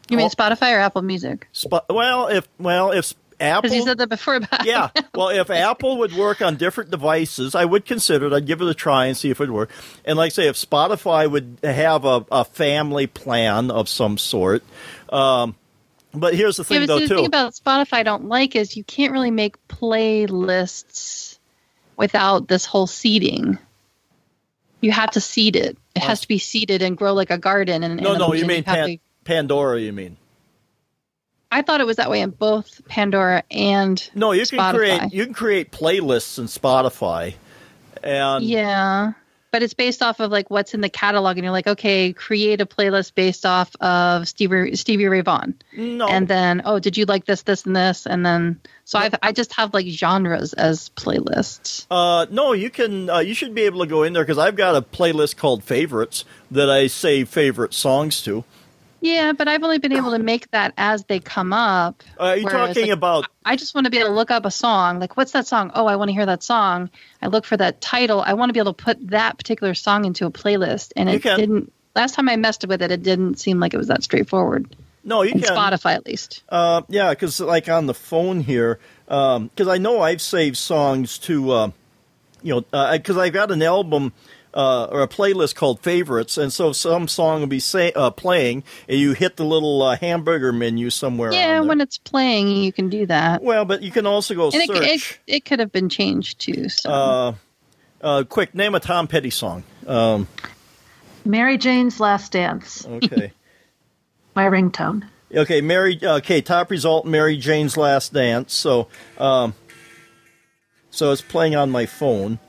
You mean. Spotify or Apple Music? Sp- well, if well, if Apple, Because you said that before about *laughs* yeah. Well, if Apple would work on different devices, I would consider it. I'd give it a try and see if it would work. And like I say, if Spotify would have a, a family plan of some sort. Um, but here's the thing, but though, the too. thing about Spotify I don't like is you can't really make playlists without this whole seeding. You have to seed it. It has to be seeded and grow like a garden. And no, no, you mean Pan- to- Pandora, you mean. I thought it was that way in both Pandora and No, you can Spotify. create you can create playlists in Spotify. And Yeah. But it's based off of like what's in the catalog, and you're like, okay, create a playlist based off of Stevie Stevie Ray Vaughan, no, and then oh, did you like this, this, and this, and then so I I just have like genres as playlists. Uh, no, you can. Uh, you should be able to go in there because I've got a playlist called favorites that I save favorite songs to. Yeah, but I've only been able to make that as they come up. Uh, are you talking like, about? I just want to be able to look up a song. Like, what's that song? Oh, I want to hear that song. I look for that title. I want to be able to put that particular song into a playlist. And it didn't. Last time I messed with it, it didn't seem like it was that straightforward. No, you can. Spotify, at least. Uh, yeah, because like on the phone here, because I know I've saved songs to, uh, you know, because I've got an album uh, or a playlist called favorites, and so some song will be say, uh, playing, and you hit the little uh, hamburger menu somewhere. Yeah, on there. when it's playing, you can do that. well, but you can also go And it, search. it, it could have been changed too. So. uh, uh, quick, name a Tom Petty song. Um, Mary Jane's Last Dance, okay. *laughs* my ringtone. Okay, Mary. Okay, top result: Mary Jane's Last Dance. So, um, so it's playing on my phone.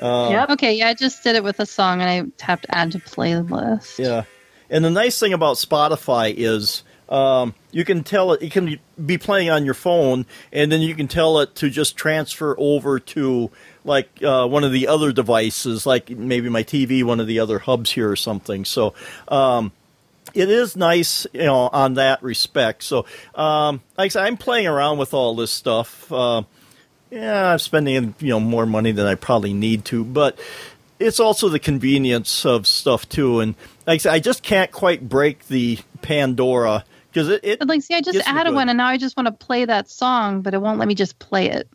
Yep. okay, yeah, I just did it with a song, and I tapped add to playlist. Yeah, and the nice thing about Spotify is um, you can tell it. It can be playing on your phone, and then you can tell it to just transfer over to like uh, one of the other devices, like maybe my TV, one of the other hubs here or something. So. Um, it is nice, you know, on that respect. So, um, like I said, I'm playing around with all this stuff. Uh, yeah, I'm spending you know more money than I probably need to, but it's also the convenience of stuff too. And like I said, I just can't quite break the Pandora because it, it But like, see, I just added one, and now I just want to play that song, but it won't let me just play it.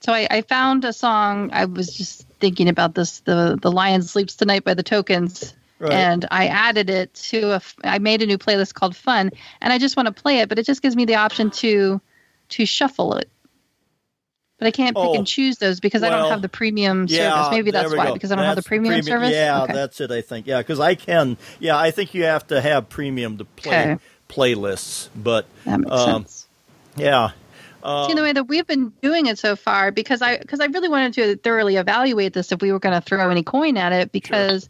So I, I found a song. I was just thinking about this. The the Lion Sleeps Tonight by the Tokens, Right. and I added it to a. I made a new playlist called Fun, and I just want to play it, but it just gives me the option to to shuffle it. But I can't pick Oh, and choose those because I don't have the premium yeah, service. Maybe that's why go. because I don't have the That's premium, service. Yeah, Okay. that's it. I think. Yeah, because I can. Yeah, I think you have to have premium to play Okay. playlists. But that makes um, sense. yeah, See, the way that we've been doing it so far, because I because I really wanted to thoroughly evaluate this if we were going to throw any coin at it, because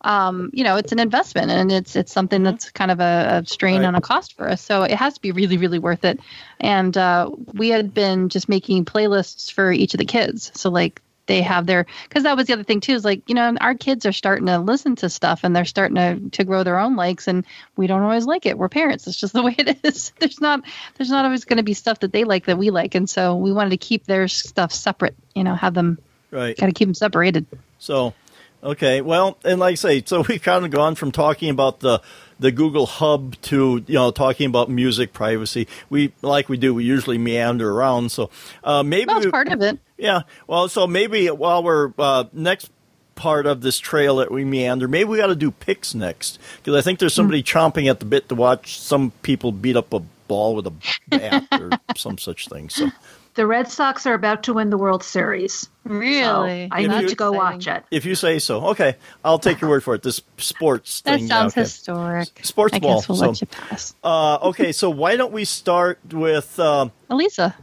um, you know it's an investment and it's it's something that's kind of a, a strain Mm-hmm. Right. on a cost for us, so it has to be really really worth it. And uh, we had been just making playlists for each of the kids, so like they have their because that was the other thing too is like you know our kids are starting to listen to stuff and they're starting to to grow their own likes and we don't always like it. We're parents. It's just the *laughs* way it is. There's not there's not always going to be stuff that they like that we like. And so we wanted to keep their stuff separate you know have them right. got to keep them separated. So, okay, well, and like I say, so *laughs* we've kind of gone from talking about the the Google Hub to you know talking about music privacy. We like we do. We usually meander around. So uh, maybe well part of it yeah. Well, so maybe while we're uh, next part of this trail that we meander, maybe we got to do picks next because I think there's somebody chomping at the bit to watch some people beat up a ball with a bat or *laughs* some such thing. So The Red Sox are about to win the World Series. really So I If need you- to go Exciting. watch it. if you say so, okay, I'll take your word for it. This sports that thing. sounds okay. historic Sports i ball, guess we'll so- let you pass Uh, okay, so why don't we start with? Um, elisa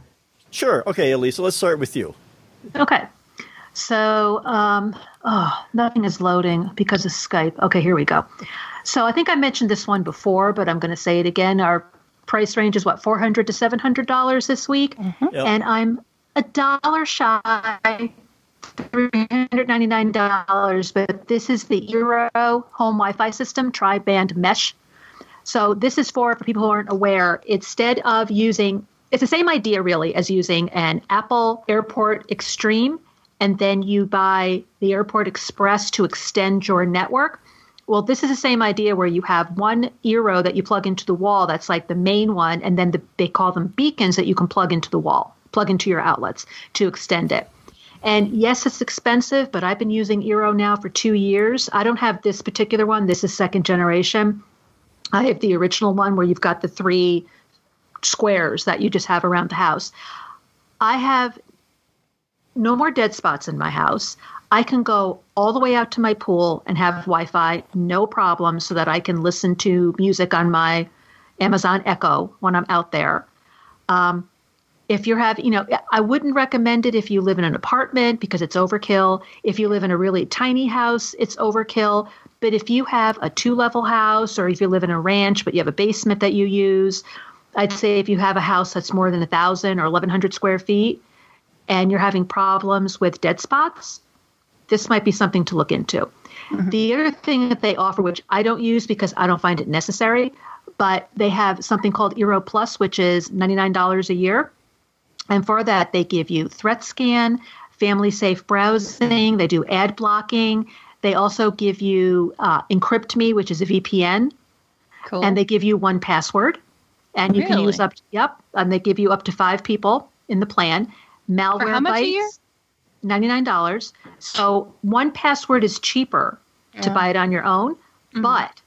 sure. Okay, Elisa, let's start with you. Okay. So, um, oh, nothing is loading because of Skype. Okay, here we go. So I think I mentioned this one before, but I'm going to say it again. Our price range is what 400 to 700 dollars this week, mm-hmm. Yep. and I'm a dollar shy. $399, but this is the Eero home Wi Fi system, tri band mesh. So this is for, for people who aren't aware, instead of using, it's the same idea really as using an Apple Airport Extreme, and then you buy the Airport Express to extend your network. Well, this is the same idea where you have one Eero that you plug into the wall, that's like the main one, and then the, they call them beacons that you can plug into the wall, plug into your outlets to extend it. And yes, it's expensive, but I've been using Eero now for two years. I don't have this particular one. This is second generation. I have the original one where you've got the three squares that you just have around the house. I have no more dead spots in my house. I can go all the way out to my pool and have Wi Fi, no problem, so that I can listen to music on my Amazon Echo when I'm out there. Um, if you're having, you know, I wouldn't recommend it if you live in an apartment because it's overkill. If you live in a really tiny house, it's overkill. But if you have a two level house or if you live in a ranch but you have a basement that you use, I'd say if you have a house that's more than a thousand or 1100 square feet and you're having problems with dead spots, this might be something to look into. The other thing that they offer, which I don't use because I don't find it necessary, but they have something called Eero Plus, which is $99 a year. And for that, they give you threat scan, family safe browsing, they do ad blocking. They also give you uh, Encrypt Me, which is a VPN, cool and they give you one password. And you can use up, to, yep, and they give you up to five people in the plan. Malware how much bites, $99. So one password is cheaper to buy it on your own, Mm-hmm. but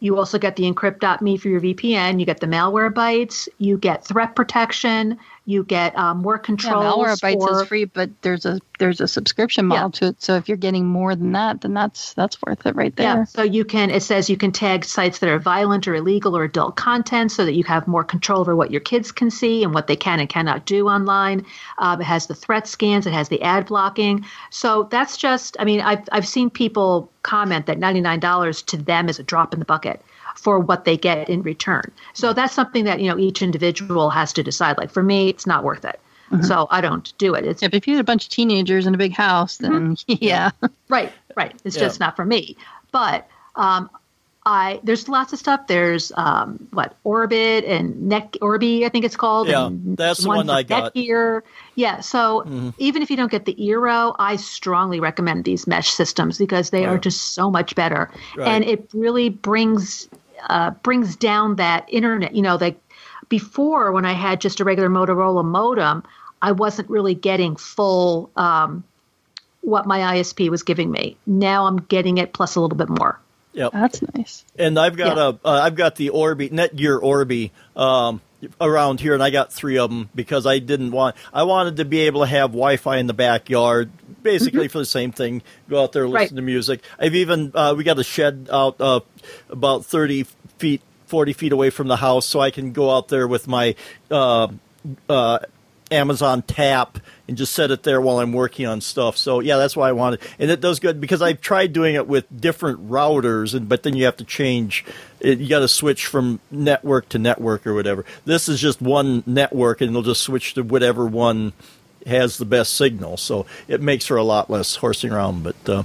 you also get the encrypt.me for your VPN. You get the Malwarebytes. You get threat protection. You get um, more yeah, controls. Malwarebytes for, is free, but there's a there's a subscription model to it. So if you're getting more than that, then that's that's worth it right there. Yeah, so you can. It says you can tag sites that are violent or illegal or adult content, so that you have more control over what your kids can see and what they can and cannot do online. Um, it has the threat scans. It has the ad blocking. So that's just. I mean, I've I've seen people comment that ninety nine dollars to them is a drop in the bucket for what they get in return. So that's something that you know each individual has to decide. Like for me, it's not worth it. So I don't do it. It's If if you had a bunch of teenagers in a big house, then Mm-hmm. *laughs* yeah. Right, right. It's Yeah. just not for me. But um, I there's lots of stuff. There's um, what Orbit and Neck Orbi, I think it's called. Yeah, and that's the one for I got. Mm-hmm. Netgear. Yeah. So even if you don't get the Eero, I strongly recommend these mesh systems because they are just so much better, Right. and it really brings. Uh, brings down that internet. You know, like before when I had just a regular Motorola modem, I wasn't really getting full um, what my ISP was giving me. Now I'm getting it plus a little bit more. Yep. That's nice. And I've got Yeah. a uh, I've got the Orbi Netgear Orbi um, around here, and I got three of them because I didn't want I wanted to be able to have Wi-Fi in the backyard, basically for the same thing. Go out there, listen Mm-hmm. Right. to music. I've even uh, we got a shed out uh, about thirty feet, forty feet away from the house, so I can go out there with my uh, uh, Amazon Tap and just set it there while I'm working on stuff. So yeah, that's why I wanted, and it does good because I've tried doing it with different routers, and but then you have to change. It, you got to switch from network to network or whatever. This is just one network, and it'll just switch to whatever one has the best signal. So it makes for a lot less horsing around. But uh,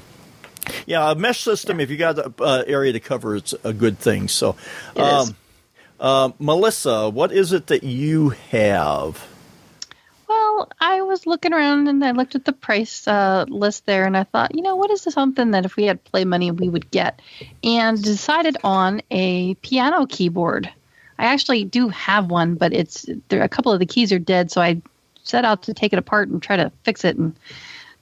yeah, a mesh system. If you got the uh, area to cover, it's a good thing. So, um, uh, Melissa, what is it that you have? I was looking around and I looked at the price uh, list there, and I thought, you know, what is something that if we had play money we would get, and decided on a piano keyboard. I actually do have one, but it's there. A couple of the keys are dead, so I set out to take it apart and try to fix it, and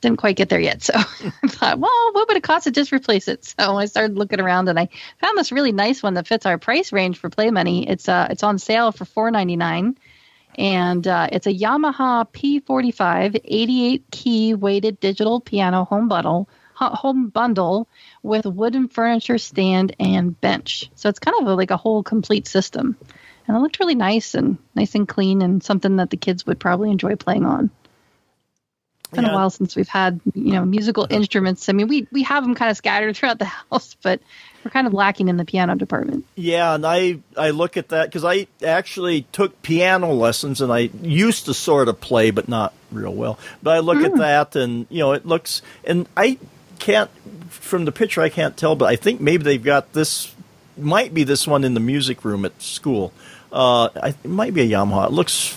didn't quite get there yet. So *laughs* I thought, well, what would it cost to just replace it? So I started looking around, and I found this really nice one that fits our price range for play money. It's uh, it's on sale for four ninety nine and uh, it's a Yamaha P45 88 key weighted digital piano home bundle home bundle with wooden furniture stand and bench. So it's kind of a, like a whole complete system. And it looked really nice and nice and clean and something that the kids would probably enjoy playing on. It's been Yeah. a while since we've had, you know, musical instruments. I mean, we we have them kind of scattered *laughs* throughout the house, but we're kind of lacking in the piano department. Yeah, and I I look at that because I actually took piano lessons and I used to sort of play, but not real well. But I look at that and you know it looks and I can't from the picture I can't tell, but I think maybe they've got this might be this one in the music room at school. Uh, I, it might be a Yamaha. It looks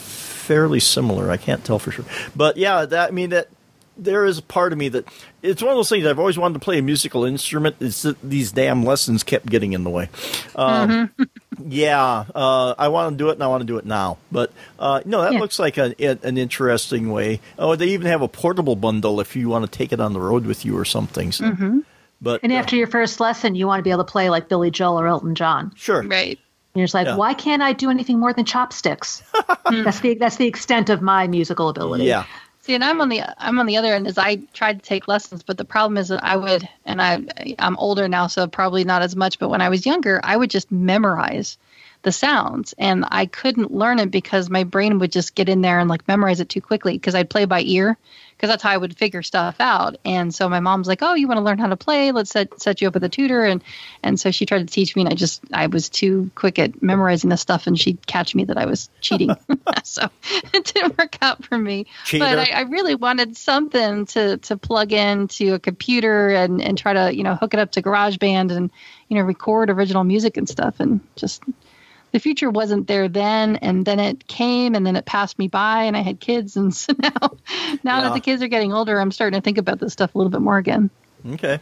fairly similar. I can't tell for sure, but yeah, that I mean that there is a part of me that it's one of those things I've always wanted to play a musical instrument. It's that these damn lessons kept getting in the way. Um, *laughs* Yeah, uh, I want to do it, and I want to do it now. But uh, no, that Yeah. looks like an, an interesting way. Oh, they even have a portable bundle if you want to take it on the road with you or something. So. But And uh, after your first lesson, you want to be able to play like Billy Joel or Elton John. sure, Right. And you're just like, Yeah. why can't I do anything more than chopsticks? *laughs* that's the that's the extent of my musical ability. yeah, See, and I'm on the I'm on the other end. As I tried to take lessons, but the problem is that I would, and I I'm older now, so probably not as much. But when I was younger, I would just memorize the sounds, and I couldn't learn it because my brain would just get in there and like memorize it too quickly because I'd play by ear because that's how I would figure stuff out. And so my mom's like, "Oh, you want to learn how to play? Let's set set you up with a tutor." And and so she tried to teach me, and I just I was too quick at memorizing the stuff, and she'd catch me that I was cheating. *laughs* *laughs* so *laughs* it didn't work out for me. Cheater. But I, I really wanted something to to plug into a computer and and try to you know hook it up to GarageBand and you know record original music and stuff, and just the future wasn't there then and then it came and then it passed me by and i had kids and *laughs* so now now Yeah. that the kids are getting older i'm starting to think about this stuff a little bit more again okay.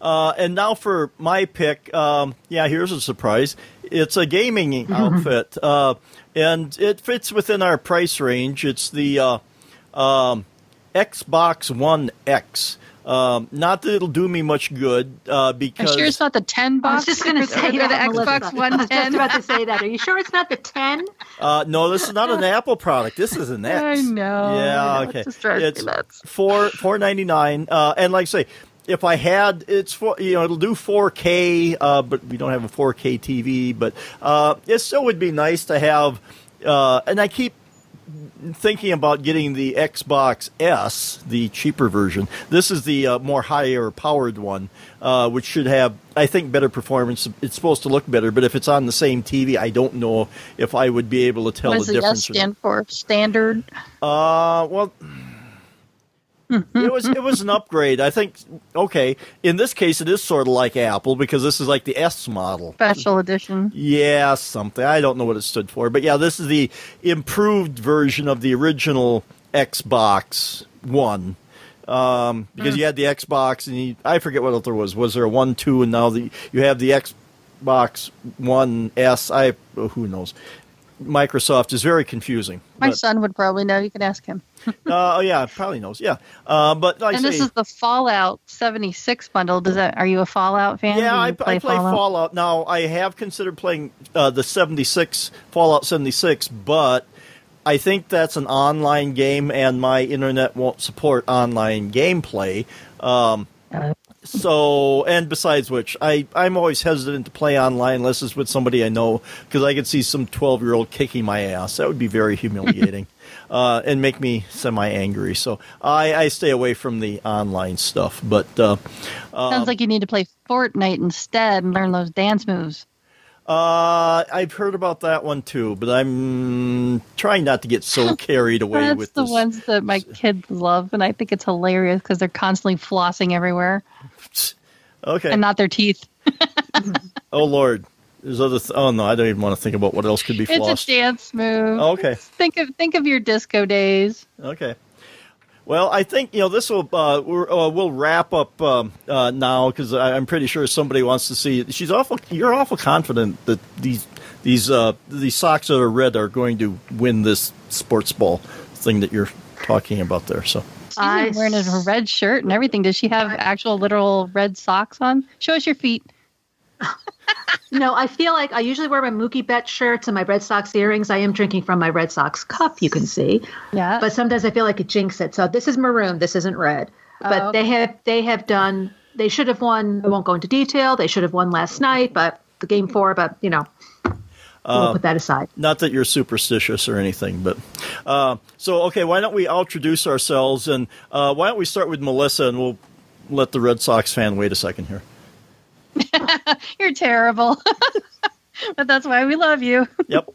Uh, and now for my pick. Um, yeah, here's a surprise. It's a gaming *laughs* outfit, uh, and it fits within our price range. It's the uh, um, Xbox One X. Um, not that it'll do me much good uh, i'm because sure it's not the 10 I box was just going to say the, that, the Melissa. xbox *laughs* I was just 110 about to say that. Are you sure it's not the ten? Uh, no, this is not an *laughs* Apple product. This is an X. I know. Yeah, I know. It okay. just it's nuts. four four ninety nine. Uh, and like I say, if I had, it's for you know it'll do four K, uh, but we don't have a four K TV. But uh, it still would be nice to have. Uh, and I keep thinking about getting the Xbox S, the cheaper version. This is the uh, more higher powered one, uh, which should have, I think, better performance. It's supposed to look better, but if it's on the same TV, I don't know if I would be able to tell what the does the S difference. stand for? Standard. Uh, well, it was it was an *laughs* upgrade. I think. Okay, in this case, it is sort of like Apple because this is like the S model. Special edition. Yeah, something. I don't know what it stood for, but yeah, this is the improved version of the original Xbox One. Um, because you had the Xbox and you, I forget what else there was. Was there a one, two, and now the you have the Xbox One S. I who knows. Microsoft is very confusing. My But- son would probably know. You can ask him. *laughs* uh, oh yeah, probably knows. Yeah, uh, but like and this say, is the Fallout 76 bundle. Does that? Are you a Fallout fan? Yeah, I, you I play Fallout? Now. I have considered playing uh, the seventy six Fallout seventy six, but I think that's an online game, and my internet won't support online gameplay. Um, so, and besides which, I I'm always hesitant to play online unless it's with somebody I know because I could see some twelve year old kicking my ass. That would be very humiliating. *laughs* Uh, and make me semi angry. So I, I stay away from the online stuff. But uh, Sounds like you need to play Fortnite instead and learn those dance moves. Uh, I've heard about that one too, but I'm trying not to get so *laughs* carried away That's with the this. ones that my kids love, and I think it's hilarious because they're constantly flossing everywhere Okay. and not their teeth. *laughs* oh Lord, there's other. Th- oh no, I don't even want to think about what else could be flossed. It's a dance move. Okay. Think of think of your disco days. Okay. Well, I think you know this will uh, we're, uh, we'll wrap up um, uh, now because I'm pretty sure somebody wants to see. She's awful. You're awful confident that these these uh, these socks that are red are going to win this sports ball thing that you're talking about there. So. She's I wearing a red shirt and everything. Does she have actual literal red socks on? Show us your feet. *laughs* No, I feel like I usually wear my Mookie Betts shirts and my Red Sox earrings. I am drinking from my Red Sox cup, you can see. Yeah. But sometimes I feel like it jinx it. So this is maroon. This isn't red. But Oh, they have they have done. They should have won. I won't go into detail. They should have won last night, but the game four. But you know, we'll put that aside. Not that you're superstitious or anything, but uh, so okay. Why don't we all introduce ourselves and uh, why don't we start with Melissa and we'll let the Red Sox fan wait a second here. *laughs* You're terrible. *laughs* but that's why we love you. *laughs* Yep.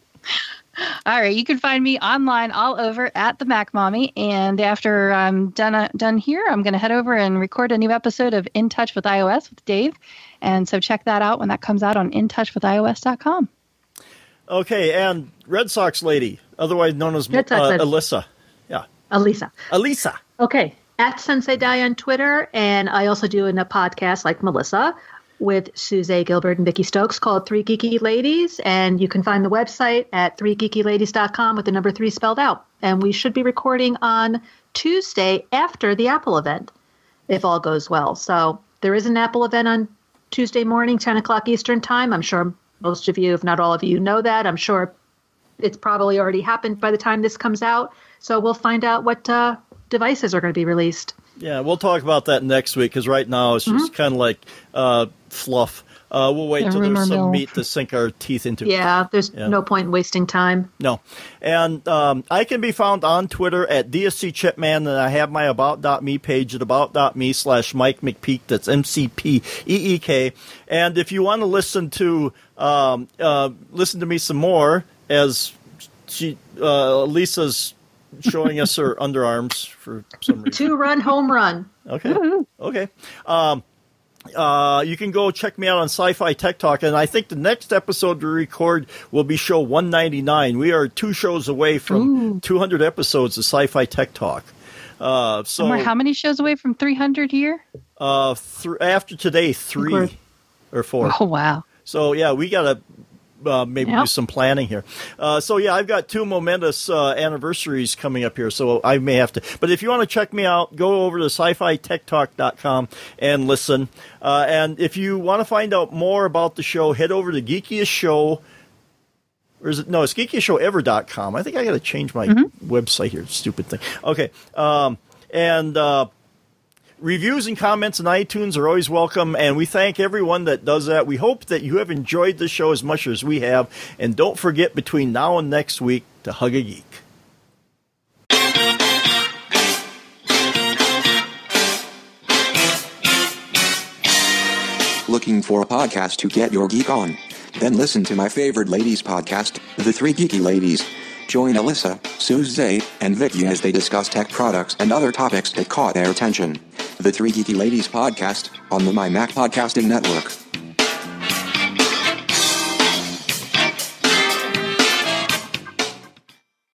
All right, you can find me online all over at the Mac Mommy, and after I'm done uh, done here, I'm going to head over and record a new episode of In Touch with iOS with Dave, and so check that out when that comes out on InTouchWithIOS.com. Okay, and Red Sox lady, otherwise known as Red Sox uh, lady. Alyssa. Yeah, Elisa. Alisa. Okay. At Sensei Die on Twitter, and I also do in a podcast like Melissa with Suze Gilbert and Vicky Stokes called Three Geeky Ladies. And you can find the website at threegeekyladies.com with the number three spelled out. And we should be recording on Tuesday after the Apple event, if all goes well. So there is an Apple event on Tuesday morning, 10 o'clock Eastern Time. I'm sure most of you, if not all of you, know that. I'm sure it's probably already happened by the time this comes out. So we'll find out what uh, devices are going to be released. Yeah, we'll talk about that next week because right now it's Mm-hmm. just kind of like uh, fluff. Uh, we'll wait The till there's some mill. meat to sink our teeth into. Yeah, there's Yeah. no point in wasting time. No. And um, I can be found on Twitter at DSC Chipman, and I have my About.me page at About.me slash Mike McPeek. That's M C P E E K. And if you want to listen to um, uh, listen to me some more, as she uh, Lisa's showing us her *laughs* underarms for some reason. Two run home run. Okay. Okay. Um, uh, you can go check me out on Sci-Fi Tech Talk, and I think the next episode we record will be show 199. We are two shows away from 200 episodes of Sci-Fi Tech Talk. Uh, so And we're how many shows away from 300 here? uh, th- after today, three or four. Oh wow! So yeah, we got to uh, maybe do some planning here. Uh, so yeah, I've got two momentous uh, anniversaries coming up here, so I may have to. But if you want to check me out, go over to sci-fi-tech-talk.com and listen. Uh, and if you want to find out more about the show, head over to Geekiest Show. Or is it no? It's geekiestshowever.com. I think I got to change my website here. Stupid thing. Okay. Um, and uh, Reviews and comments on iTunes are always welcome, and we thank everyone that does that. We hope that you have enjoyed the show as much as we have, and don't forget between now and next week to hug a geek. Looking for a podcast to get your geek on? Then listen to my favorite ladies podcast, The Three Geeky Ladies. Join Alyssa, Suze, and Vicky as they discuss tech products and other topics that caught their attention. The Three Geeky Ladies podcast on the My Mac Podcasting Network.